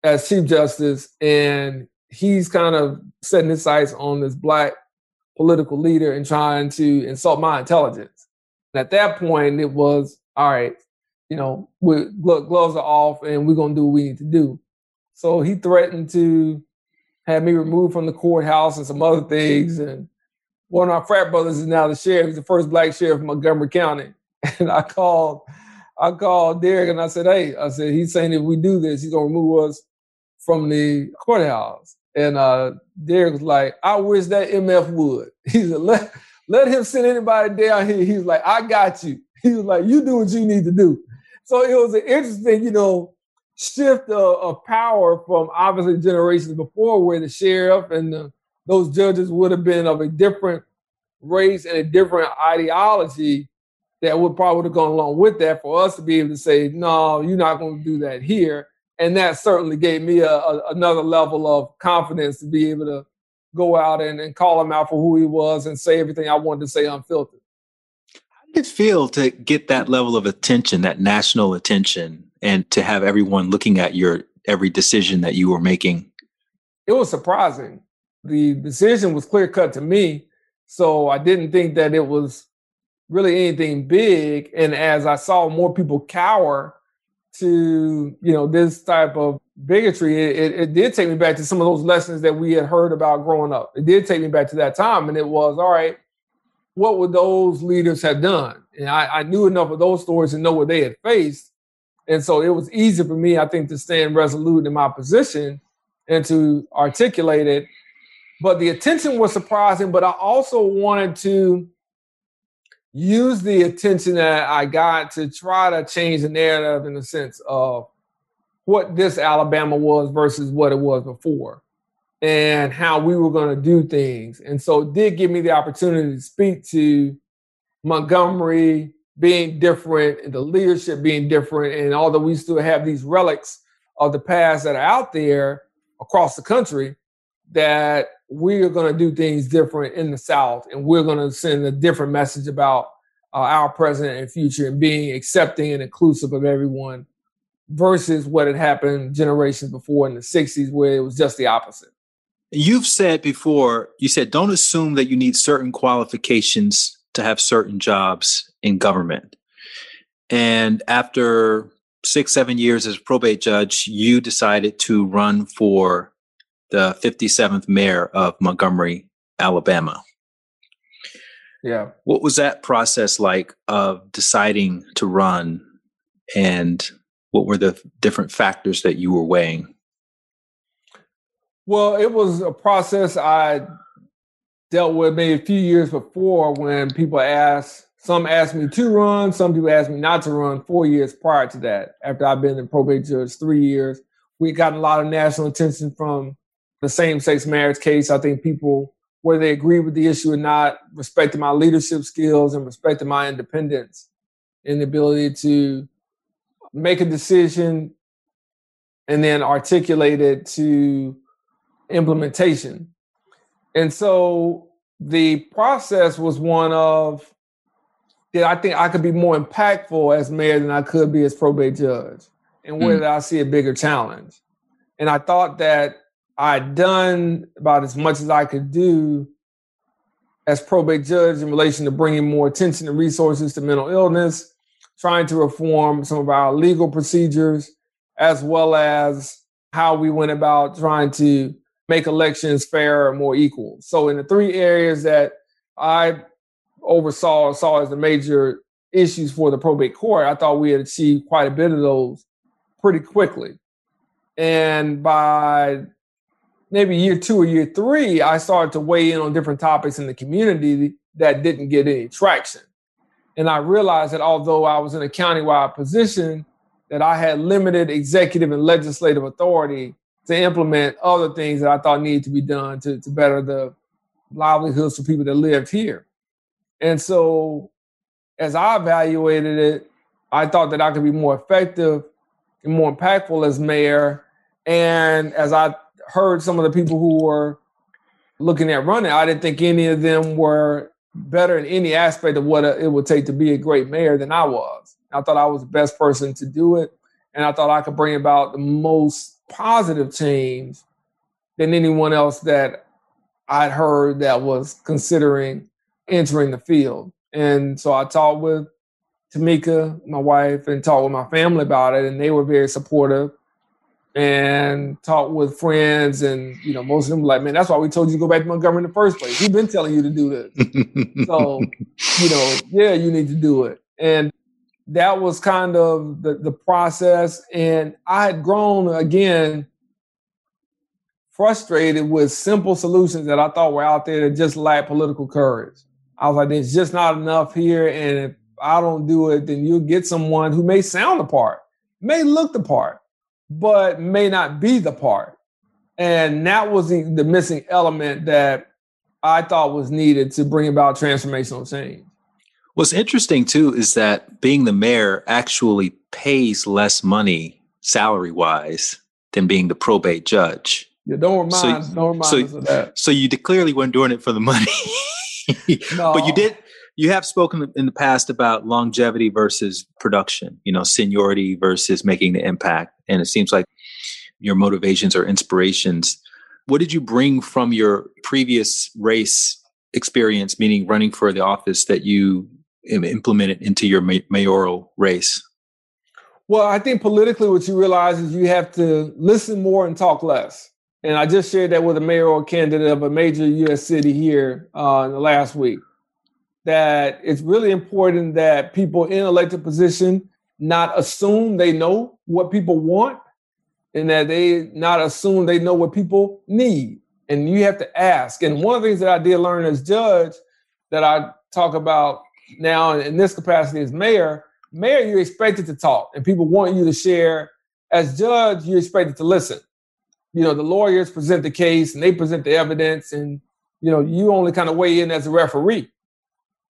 as chief justice, and he's kind of setting his sights on this black political leader and trying to insult my intelligence. And at that point, it was all right. You know, we, gloves are off, and we're gonna do what we need to do. So he threatened to have me removed from the courthouse and some other things. And one of our frat brothers is now the sheriff. He's the first black sheriff in Montgomery County. And I called I called Derrick and I said, hey, I said, he's saying if we do this, he's gonna remove us from the courthouse. And uh, Derrick was like, I wish that MF would. He said, let, let him send anybody down here. He was like, I got you. He was like, you do what you need to do. So it was an interesting, you know, shift of, of uh, power from obviously generations before where the sheriff and the, those judges would have been of a different race and a different ideology that would probably have gone along with that for us to be able to say, no, you're not going to do that here. And that certainly gave me a, a, another level of confidence to be able to go out and, and call him out for who he was and say everything I wanted to say unfiltered. How did it feel to get that level of attention, that national attention, and to have everyone looking at your every decision that you were making? It was surprising. The decision was clear cut to me. So I didn't think that it was really anything big. And as I saw more people cower to, you know, this type of bigotry, it, it, did take me back to some of those lessons that we had heard about growing up. It did take me back to that time. And it was, all right, what would those leaders have done? And I, I knew enough of those stories to know what they had faced. And so it was easy for me, I think, to stand resolute in my position and to articulate it. But the attention was surprising, but I also wanted to use the attention that I got to try to change the narrative in the sense of what this Alabama was versus what it was before and how we were going to do things. And so it did give me the opportunity to speak to Montgomery being different and the leadership being different. And although we still have these relics of the past that are out there across the country, that we are going to do things different in the South and we're going to send a different message about uh, our present and future and being accepting and inclusive of everyone versus what had happened generations before in the 60s where it was just the opposite. You've said before, you said don't assume that you need certain qualifications to have certain jobs in government. And after six, seven years as probate judge, you decided to run for the 57th mayor of Montgomery, Alabama. Yeah. What was that process like of deciding to run and what were the different factors that you were weighing? Well, it was a process I dealt with maybe a few years before when people asked, some asked me to run, some people asked me not to run four years prior to that. After I've been in probate judge three years, we got a lot of national attention from the same sex marriage case. I think people, whether they agree with the issue or not, respected my leadership skills and respected my independence and the ability to make a decision and then articulate it to implementation. And so the process was one of that I think I could be more impactful as mayor than I could be as probate judge. And where mm. did I see a bigger challenge? And I thought that I'd done about as much as I could do as probate judge in relation to bringing more attention and resources to mental illness, trying to reform some of our legal procedures, as well as how we went about trying to make elections fairer and more equal. So, in the three areas that I oversaw saw as the major issues for the probate court, I thought we had achieved quite a bit of those pretty quickly. And by maybe year two or year three, I started to weigh in on different topics in the community that didn't get any traction. And I realized that although I was in a countywide position, that I had limited executive and legislative authority to implement other things that I thought needed to be done to, to better the livelihoods for people that lived here. And so as I evaluated it, I thought that I could be more effective and more impactful as mayor. And as I heard some of the people who were looking at running, I didn't think any of them were better in any aspect of what uh, it would take to be a great mayor than I was. I thought I was the best person to do it. And I thought I could bring about the most positive change than anyone else that I'd heard that was considering entering the field. And so I talked with Tamika, my wife, and talked with my family about it, and they were very supportive and talked with friends and you know most of them were like man that's why we told you to go back to montgomery in the first place. We've been telling you to do this. So you know yeah you need to do it. And that was kind of the, the process. And i had grown again frustrated with simple solutions that i thought were out there that just lacked political courage i was like there's just not enough here and if i don't do it then you'll get someone who may sound the part may look the part but may not be the part. And that was the, the missing element that I thought was needed to bring about transformational change. What's interesting too is that being the mayor actually pays less money salary wise than being the probate judge. Yeah, don't remind, so, don't remind so, us of that. So you clearly weren't doing it for the money. no. But you did you have spoken in the past about longevity versus production, you know, seniority versus making the impact. And it seems like your motivations or inspirations. What did you bring from your previous race experience, meaning running for the office, that you implemented into your mayoral race? Well, I think politically, what you realize is you have to listen more and talk less. And I just shared that with a mayoral candidate of a major U.S. city here uh, in the last week that it's really important that people in elected position not assume they know what people want and that they not assume they know what people need. And you have to ask. And one of the things that I did learn as judge that I talk about now in this capacity as mayor, mayor, you're expected to talk and people want you to share. As judge, you're expected to listen. You know, the lawyers present the case and they present the evidence and, you know, you only kind of weigh in as a referee.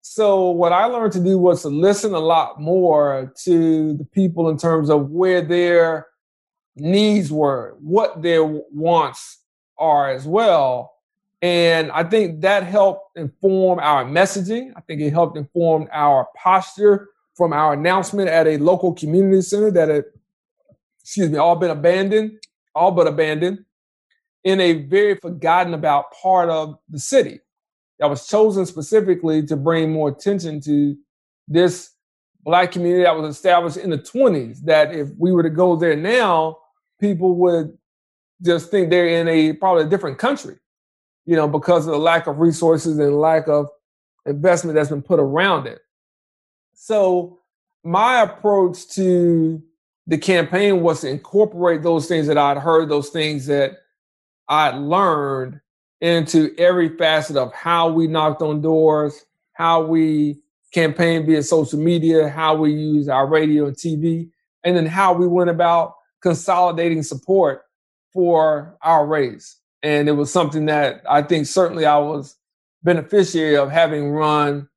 So what I learned to do was to listen a lot more to the people in terms of where their needs were, what their wants are as well. And I think that helped inform our messaging. I think it helped inform our posture from our announcement at a local community center that had, excuse me, all been abandoned, all but abandoned in a very forgotten about part of the city that was chosen specifically to bring more attention to this black community that was established in the 20s. That if we were to go there now, people would just think they're in a probably a different country, you know, because of the lack of resources and lack of investment that's been put around it. So my approach to the campaign was to incorporate those things that I'd heard, those things that I'd learned into every facet of how we knocked on doors, how we campaigned via social media, how we use our radio and TV, and then how we went about consolidating support for our race. And it was something that I think certainly I was beneficiary of having run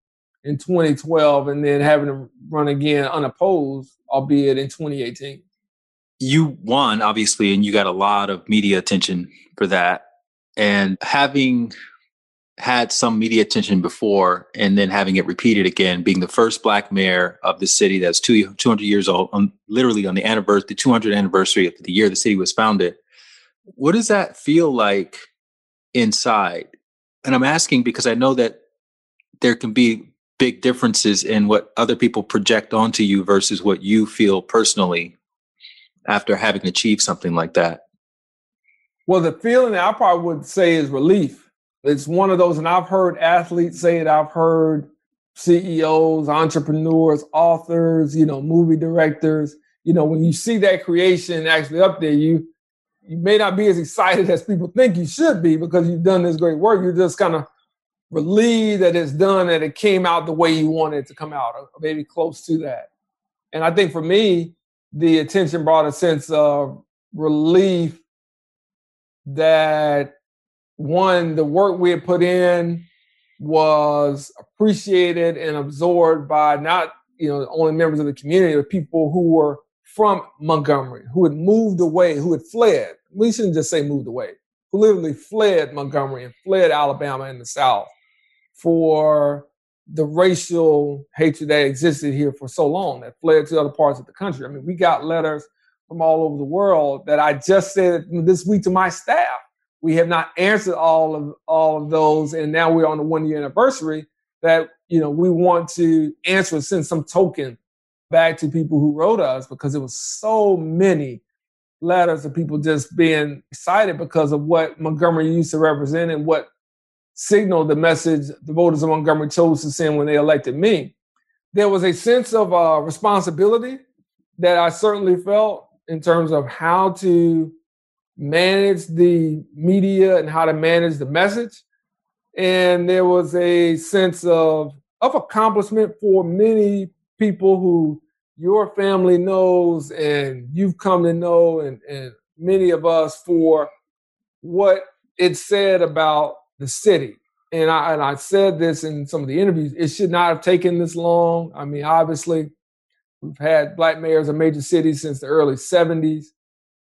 in 2012 and then having to run again unopposed, albeit in 2018. You won, obviously, and you got a lot of media attention for that. And having had some media attention before and then having it repeated again, being the first black mayor of the city that's two, 200 years old, on, literally on the anniversary, the 200th anniversary of the year the city was founded. What does that feel like inside? And I'm asking because I know that there can be big differences in what other people project onto you versus what you feel personally after having achieved something like that. Well, the feeling I probably would say is relief. It's one of those, and I've heard athletes say it. I've heard CEOs, entrepreneurs, authors, you know, movie directors. You know, when you see that creation actually up there, you you may not be as excited as people think you should be because you've done this great work. You're just kind of relieved that it's done, that it came out the way you wanted it to come out, or maybe close to that. And I think for me, the attention brought a sense of relief that one, the work we had put in was appreciated and absorbed by not you know only members of the community, but people who were from Montgomery, who had moved away, who had fled. We shouldn't just say moved away, who literally fled Montgomery and fled Alabama in the South for the racial hatred that existed here for so long, that fled to other parts of the country. I mean, we got letters from all over the world that I just said this week to my staff. We have not answered all of all of those, and now we're on the one year anniversary. That you know we want to answer send some token back to people who wrote us because it was so many letters of people just being excited because of what Montgomery used to represent and what signaled the message the voters of Montgomery chose to send when they elected me. There was a sense of uh, responsibility that I certainly felt in terms of how to manage the media and how to manage the message. And there was a sense of, of accomplishment for many people who your family knows and you've come to know, and, and many of us for what it said about the city. And I, and I said this in some of the interviews, it should not have taken this long. I mean, obviously, We've had black mayors of major cities since the early 70s.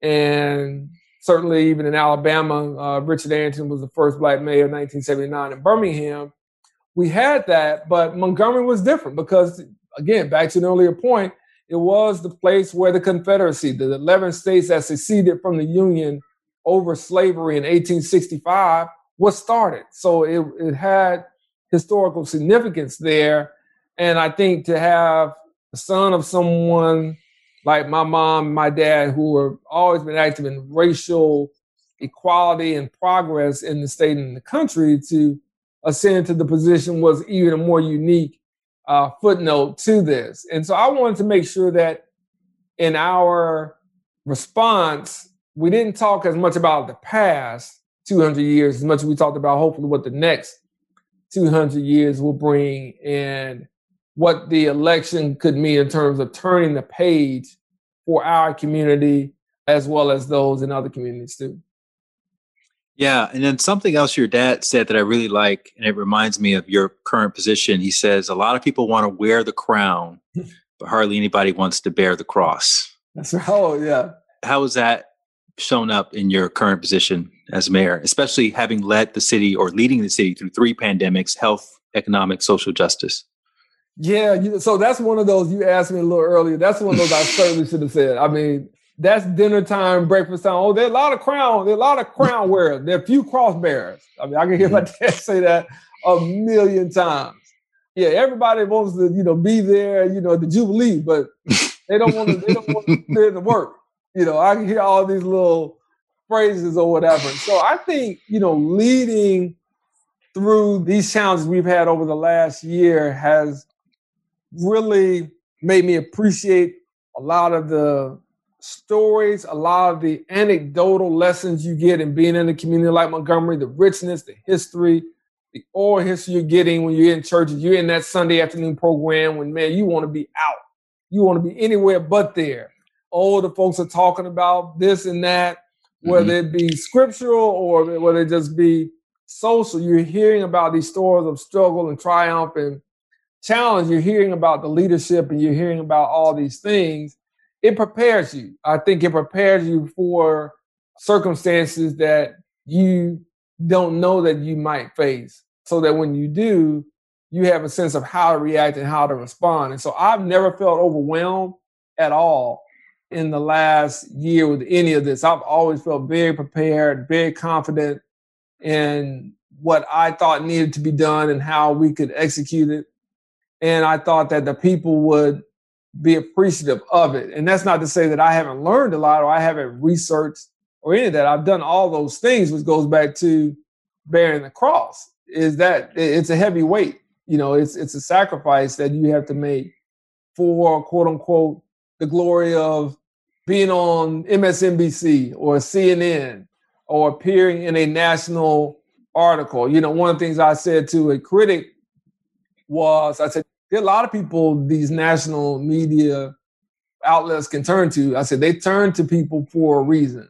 And certainly, even in Alabama, uh, Richard Arrington was the first black mayor in 1979 in Birmingham. We had that, but Montgomery was different because, again, back to an earlier point, it was the place where the Confederacy, the 11 states that seceded from the Union over slavery in 1865, was started. So it, it had historical significance there. And I think to have the son of someone like my mom, my dad, who have always been active in racial equality and progress in the state and the country, to ascend to the position was even a more unique uh, footnote to this. And so I wanted to make sure that in our response, we didn't talk as much about the past 200 years as much as we talked about hopefully what the next 200 years will bring and what the election could mean in terms of turning the page for our community as well as those in other communities too. Yeah, and then something else your dad said that I really like, and it reminds me of your current position. He says a lot of people want to wear the crown, but hardly anybody wants to bear the cross. That's right. Oh, yeah. How is that shown up in your current position as mayor, especially having led the city or leading the city through three pandemics health, economic, social justice? Yeah, you, so that's one of those you asked me a little earlier. That's one of those I certainly should have said. I mean, that's dinner time, breakfast time. Oh, there are a lot of crown, there are a lot of crown wearers. There are a few cross bearers. I mean, I can hear my mm-hmm. dad say that a million times. Yeah, everybody wants to, you know, be there, you know, the Jubilee, but they don't want to, they don't want to do the work. You know, I can hear all these little phrases or whatever. So I think, you know, leading through these challenges we've had over the last year has really made me appreciate a lot of the stories, a lot of the anecdotal lessons you get in being in a community like Montgomery, the richness, the history, the oral history you're getting when you're in churches, you're in that Sunday afternoon program when, man, you want to be out. You want to be anywhere but there. All the folks are talking about this and that, whether mm-hmm. it be scriptural or whether it just be social. You're hearing about these stories of struggle and triumph and challenge. You're hearing about the leadership and you're hearing about all these things. It prepares you. I think it prepares you for circumstances that you don't know that you might face so that when you do, you have a sense of how to react and how to respond. And so I've never felt overwhelmed at all in the last year with any of this. I've always felt very prepared, very confident in what I thought needed to be done and how we could execute it. And I thought that the people would be appreciative of it. And that's not to say that I haven't learned a lot or I haven't researched or any of that. I've done all those things, which goes back to bearing the cross. Is that it's a heavy weight. You know, it's it's a sacrifice that you have to make for quote unquote the glory of being on MSNBC or CNN or appearing in a national article. You know, one of the things I said to a critic was I said, there are a lot of people these national media outlets can turn to. I said, they turn to people for a reason.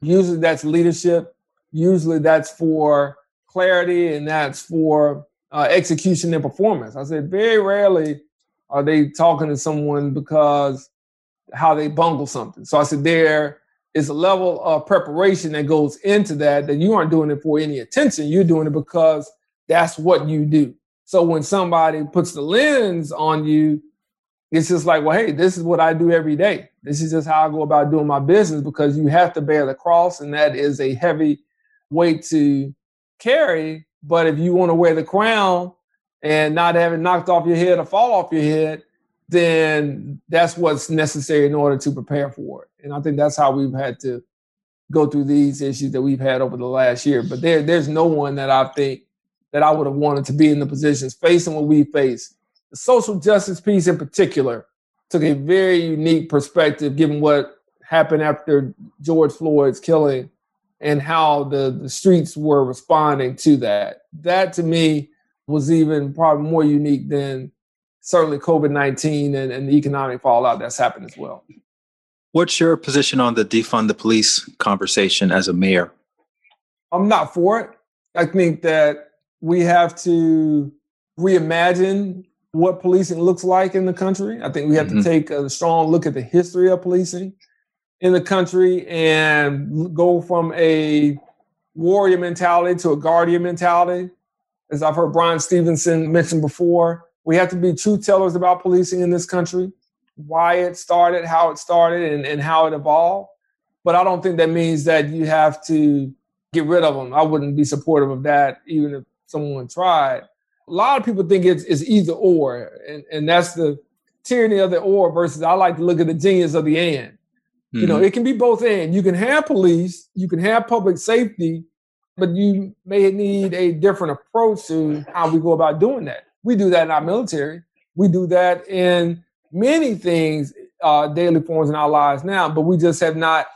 Usually that's leadership. Usually that's for clarity and that's for uh, execution and performance. I said, very rarely are they talking to someone because how they bungle something. So I said, there is a level of preparation that goes into that, that you aren't doing it for any attention. You're doing it because that's what you do. So when somebody puts the lens on you, it's just like, well, hey, this is what I do every day. This is just how I go about doing my business because you have to bear the cross, and that is a heavy weight to carry. But if you want to wear the crown and not have it knocked off your head or fall off your head, then that's what's necessary in order to prepare for it. And I think that's how we've had to go through these issues that we've had over the last year. But there, there's no one that I think that I would have wanted to be in the positions facing what we face. The social justice piece in particular took a very unique perspective given what happened after George Floyd's killing and how the, the streets were responding to that. That to me was even probably more unique than certainly COVID 19 and, and the economic fallout that's happened as well. What's your position on the defund the police conversation as a mayor? I'm not for it. I think that we have to reimagine what policing looks like in the country. I think we have mm-hmm. to take a strong look at the history of policing in the country and go from a warrior mentality to a guardian mentality. As I've heard Bryan Stevenson mention before, we have to be truth tellers about policing in this country, why it started, how it started, and, and how it evolved. But I don't think that means that you have to get rid of them. I wouldn't be supportive of that, even if someone tried. A lot of people think it's, it's either or, and, and that's the tyranny of the or versus I like to look at the genius of the and. Mm-hmm. You know, mm-hmm. it can be both and. You can have police, you can have public safety, but you may need a different approach to how we go about doing that. We do that in our military. We do that in many things, uh, daily forms in our lives now, but we just have not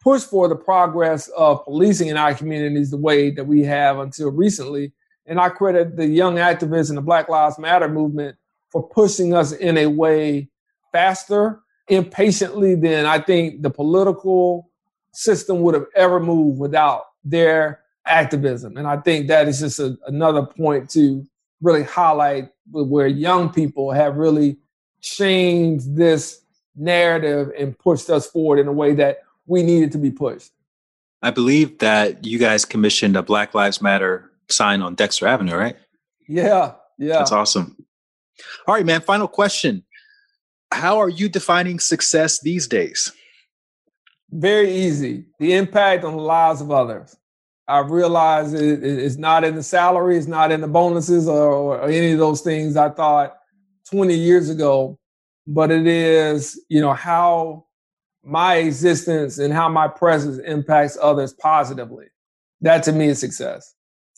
pushed for the progress of policing in our communities the way that we have until recently. And I credit the young activists in the Black Lives Matter movement for pushing us in a way faster, impatiently than I think the political system would have ever moved without their activism. And I think that is just a, another point to really highlight where young people have really changed this narrative and pushed us forward in a way that we needed to be pushed. I believe that you guys commissioned a Black Lives Matter sign on Dexter Avenue, right? Yeah, yeah. That's awesome. All right, man. Final question. How are you defining success these days? Very easy. The impact on the lives of others. I realize it, it's not in the salary, it's not in the bonuses or, or any of those things I thought 20 years ago, but it is, you know, how my existence and how my presence impacts others positively. That to me is success.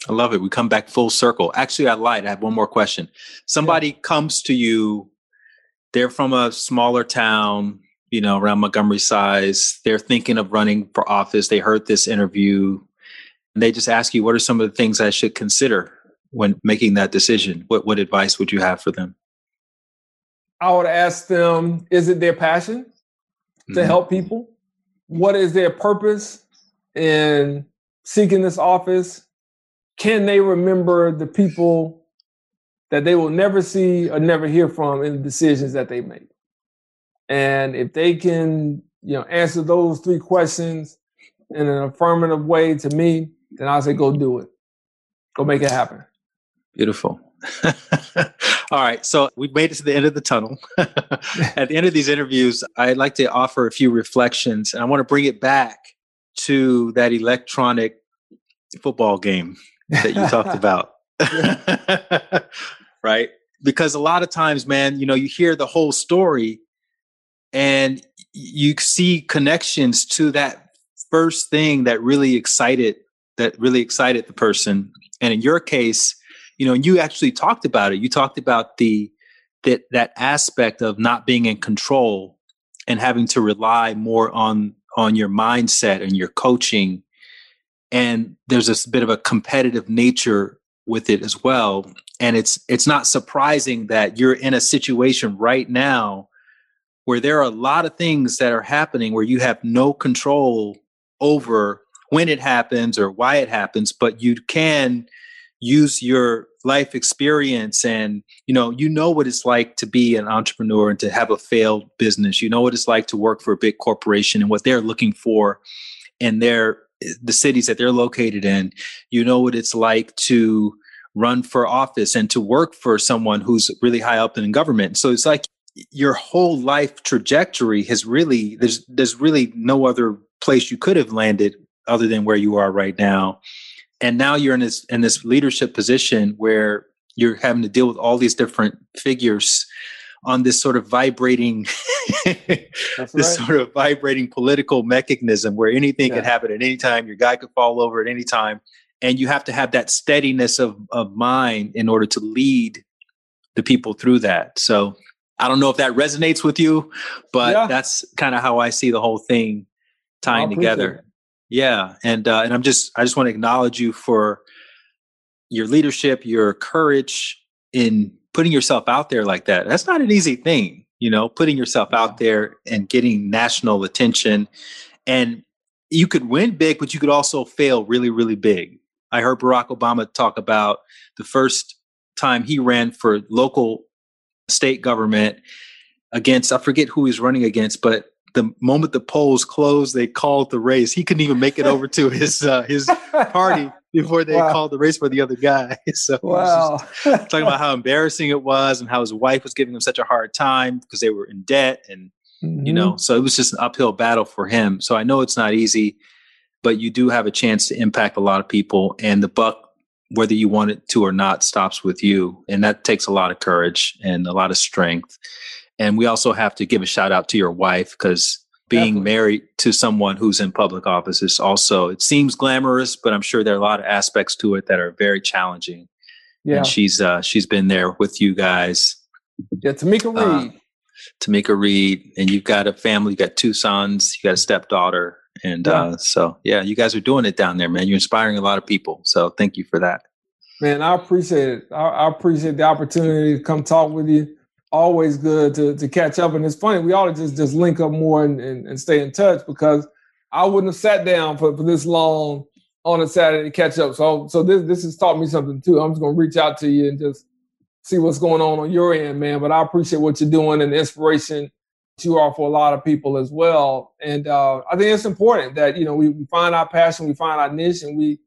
I love it. We come back full circle. Actually, I lied. I have one more question. Somebody yeah. comes to you, they're from a smaller town, you know, around Montgomery size. They're thinking of running for office. They heard this interview and they just ask you, what are some of the things I should consider when making that decision? What, what advice would you have for them? I would ask them, is it their passion to mm-hmm. help people? What is their purpose in seeking this office? can they remember the people that they will never see or never hear from in the decisions that they make? And if they can, you know, answer those three questions in an affirmative way to me, then I say go do it. Go make it happen. Beautiful. All right. So we've made it to the end of the tunnel. At the end of these interviews, I'd like to offer a few reflections and I want to bring it back to that electronic football game that you talked about. right? Because a lot of times, man, you know, you hear the whole story and you see connections to that first thing that really excited that really excited the person. And in your case, you know, and you actually talked about it. You talked about the that that aspect of not being in control and having to rely more on on your mindset and your coaching and there's this bit of a competitive nature with it as well and it's it's not surprising that you're in a situation right now where there are a lot of things that are happening where you have no control over when it happens or why it happens but you can use your life experience and you know you know what it's like to be an entrepreneur and to have a failed business you know what it's like to work for a big corporation and what they're looking for and their the cities that they're located in. You know what it's like to run for office and to work for someone who's really high up in government. So it's like your whole life trajectory has really there's there's really no other place you could have landed other than where you are right now. And now you're in this in this leadership position where you're having to deal with all these different figures on this sort of vibrating this right. sort of vibrating political mechanism where anything yeah. can happen at any time your guy could fall over at any time and you have to have that steadiness of, of mind in order to lead the people through that so i don't know if that resonates with you but yeah. that's kind of how i see the whole thing tying together yeah and uh, and i'm just i just want to acknowledge you for your leadership your courage in putting yourself out there like that, that's not an easy thing, you know, putting yourself out there and getting national attention. And you could win big, but you could also fail really, really big. I heard Barack Obama talk about the first time he ran for local state government against, I forget who he's running against, but the moment the polls closed, they called the race. He couldn't even make it over to his uh, his party before they wow. called the race for the other guy. So wow. talking about how embarrassing it was and how his wife was giving him such a hard time because they were in debt and mm-hmm. you know, so it was just an uphill battle for him. So I know it's not easy, but you do have a chance to impact a lot of people and the buck whether you want it to or not stops with you and that takes a lot of courage and a lot of strength. And we also have to give a shout out to your wife because being Definitely. married to someone who's in public office is also it seems glamorous, but I'm sure there are a lot of aspects to it that are very challenging. Yeah. And she's uh she's been there with you guys. Yeah, Tamika uh, Reed. Uh, Tamika Reed, and you've got a family, you got two sons, you got a stepdaughter. And yeah. uh so yeah, you guys are doing it down there, man. You're inspiring a lot of people. So thank you for that. Man, I appreciate it. I, I appreciate the opportunity to come talk with you always good to to catch up. And it's funny, we ought to just just link up more and, and, and stay in touch because I wouldn't have sat down for, for this long on a Saturday to catch up. So so this this has taught me something too. I'm just gonna reach out to you and just see what's going on on your end, man. But I appreciate what you're doing and the inspiration you are for a lot of people as well. And uh, I think it's important that you know we, we find our passion, we find our niche, and we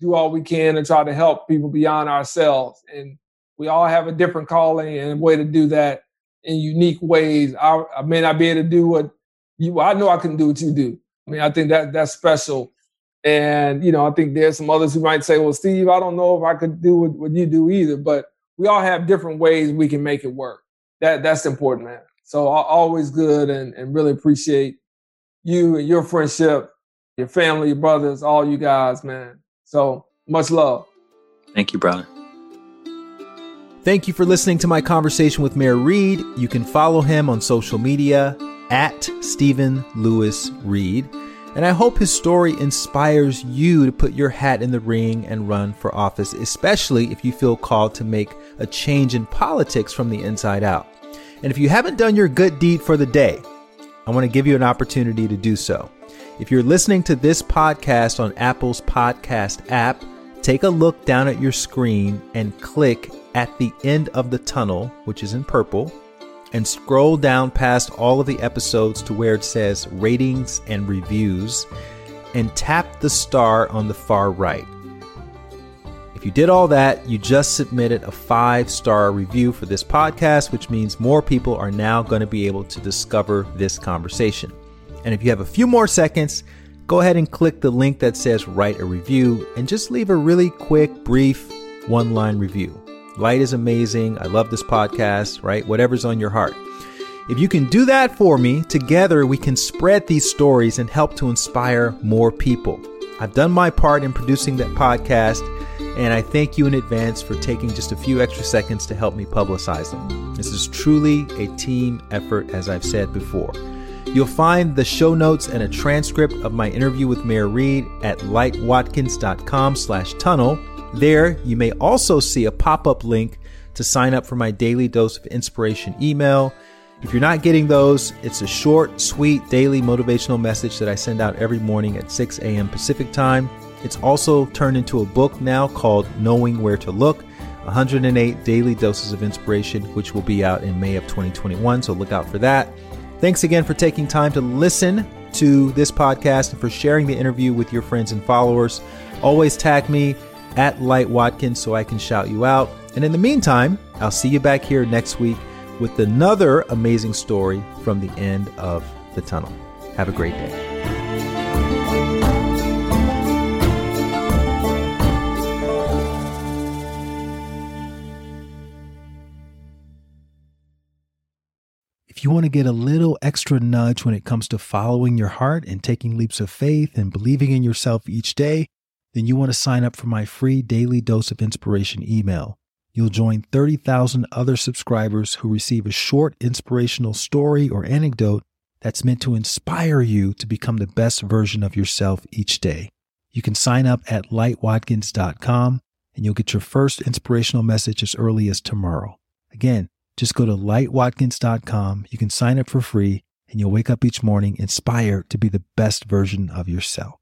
do all we can and try to help people beyond ourselves. And we all have a different calling and a way to do that in unique ways. I, I may not be able to do what you. I know I can do what you do. I mean, I think that that's special. And you know, I think there's some others who might say, "Well, Steve, I don't know if I could do what, what you do either." But we all have different ways we can make it work. That that's important, man. So always good, and and really appreciate you and your friendship, your family, your brothers, all you guys, man. So much love. Thank you, brother. Thank you for listening to my conversation with Mayor Reed. You can follow him on social media at Steven Lewis Reed. And I hope his story inspires you to put your hat in the ring and run for office, especially if you feel called to make a change in politics from the inside out. And if you haven't done your good deed for the day, I want to give you an opportunity to do so. If you're listening to this podcast on Apple's podcast app, take a look down at your screen and click at the end of the tunnel, which is in purple, and scroll down past all of the episodes to where it says ratings and reviews, and tap the star on the far right. If you did all that, you just submitted a five star review for this podcast, which means more people are now going to be able to discover this conversation. And if you have a few more seconds, go ahead and click the link that says write a review and just leave a really quick, brief, one line review. Light is amazing. I love this podcast, right? Whatever's on your heart. If you can do that for me, together we can spread these stories and help to inspire more people. I've done my part in producing that podcast, and I thank you in advance for taking just a few extra seconds to help me publicize them. This is truly a team effort, as I've said before. You'll find the show notes and a transcript of my interview with Mayor Reed at lightwatkins.com slash tunnel there, you may also see a pop up link to sign up for my daily dose of inspiration email. If you're not getting those, it's a short, sweet daily motivational message that I send out every morning at 6 a.m. Pacific time. It's also turned into a book now called Knowing Where to Look 108 Daily Doses of Inspiration, which will be out in May of 2021. So look out for that. Thanks again for taking time to listen to this podcast and for sharing the interview with your friends and followers. Always tag me at Light Watkins so I can shout you out. And in the meantime, I'll see you back here next week with another amazing story from the end of the tunnel. Have a great day. If you want to get a little extra nudge when it comes to following your heart and taking leaps of faith and believing in yourself each day, then you want to sign up for my free daily dose of inspiration email. You'll join 30,000 other subscribers who receive a short inspirational story or anecdote that's meant to inspire you to become the best version of yourself each day. You can sign up at lightwatkins.com and you'll get your first inspirational message as early as tomorrow. Again, just go to lightwatkins.com. You can sign up for free and you'll wake up each morning inspired to be the best version of yourself.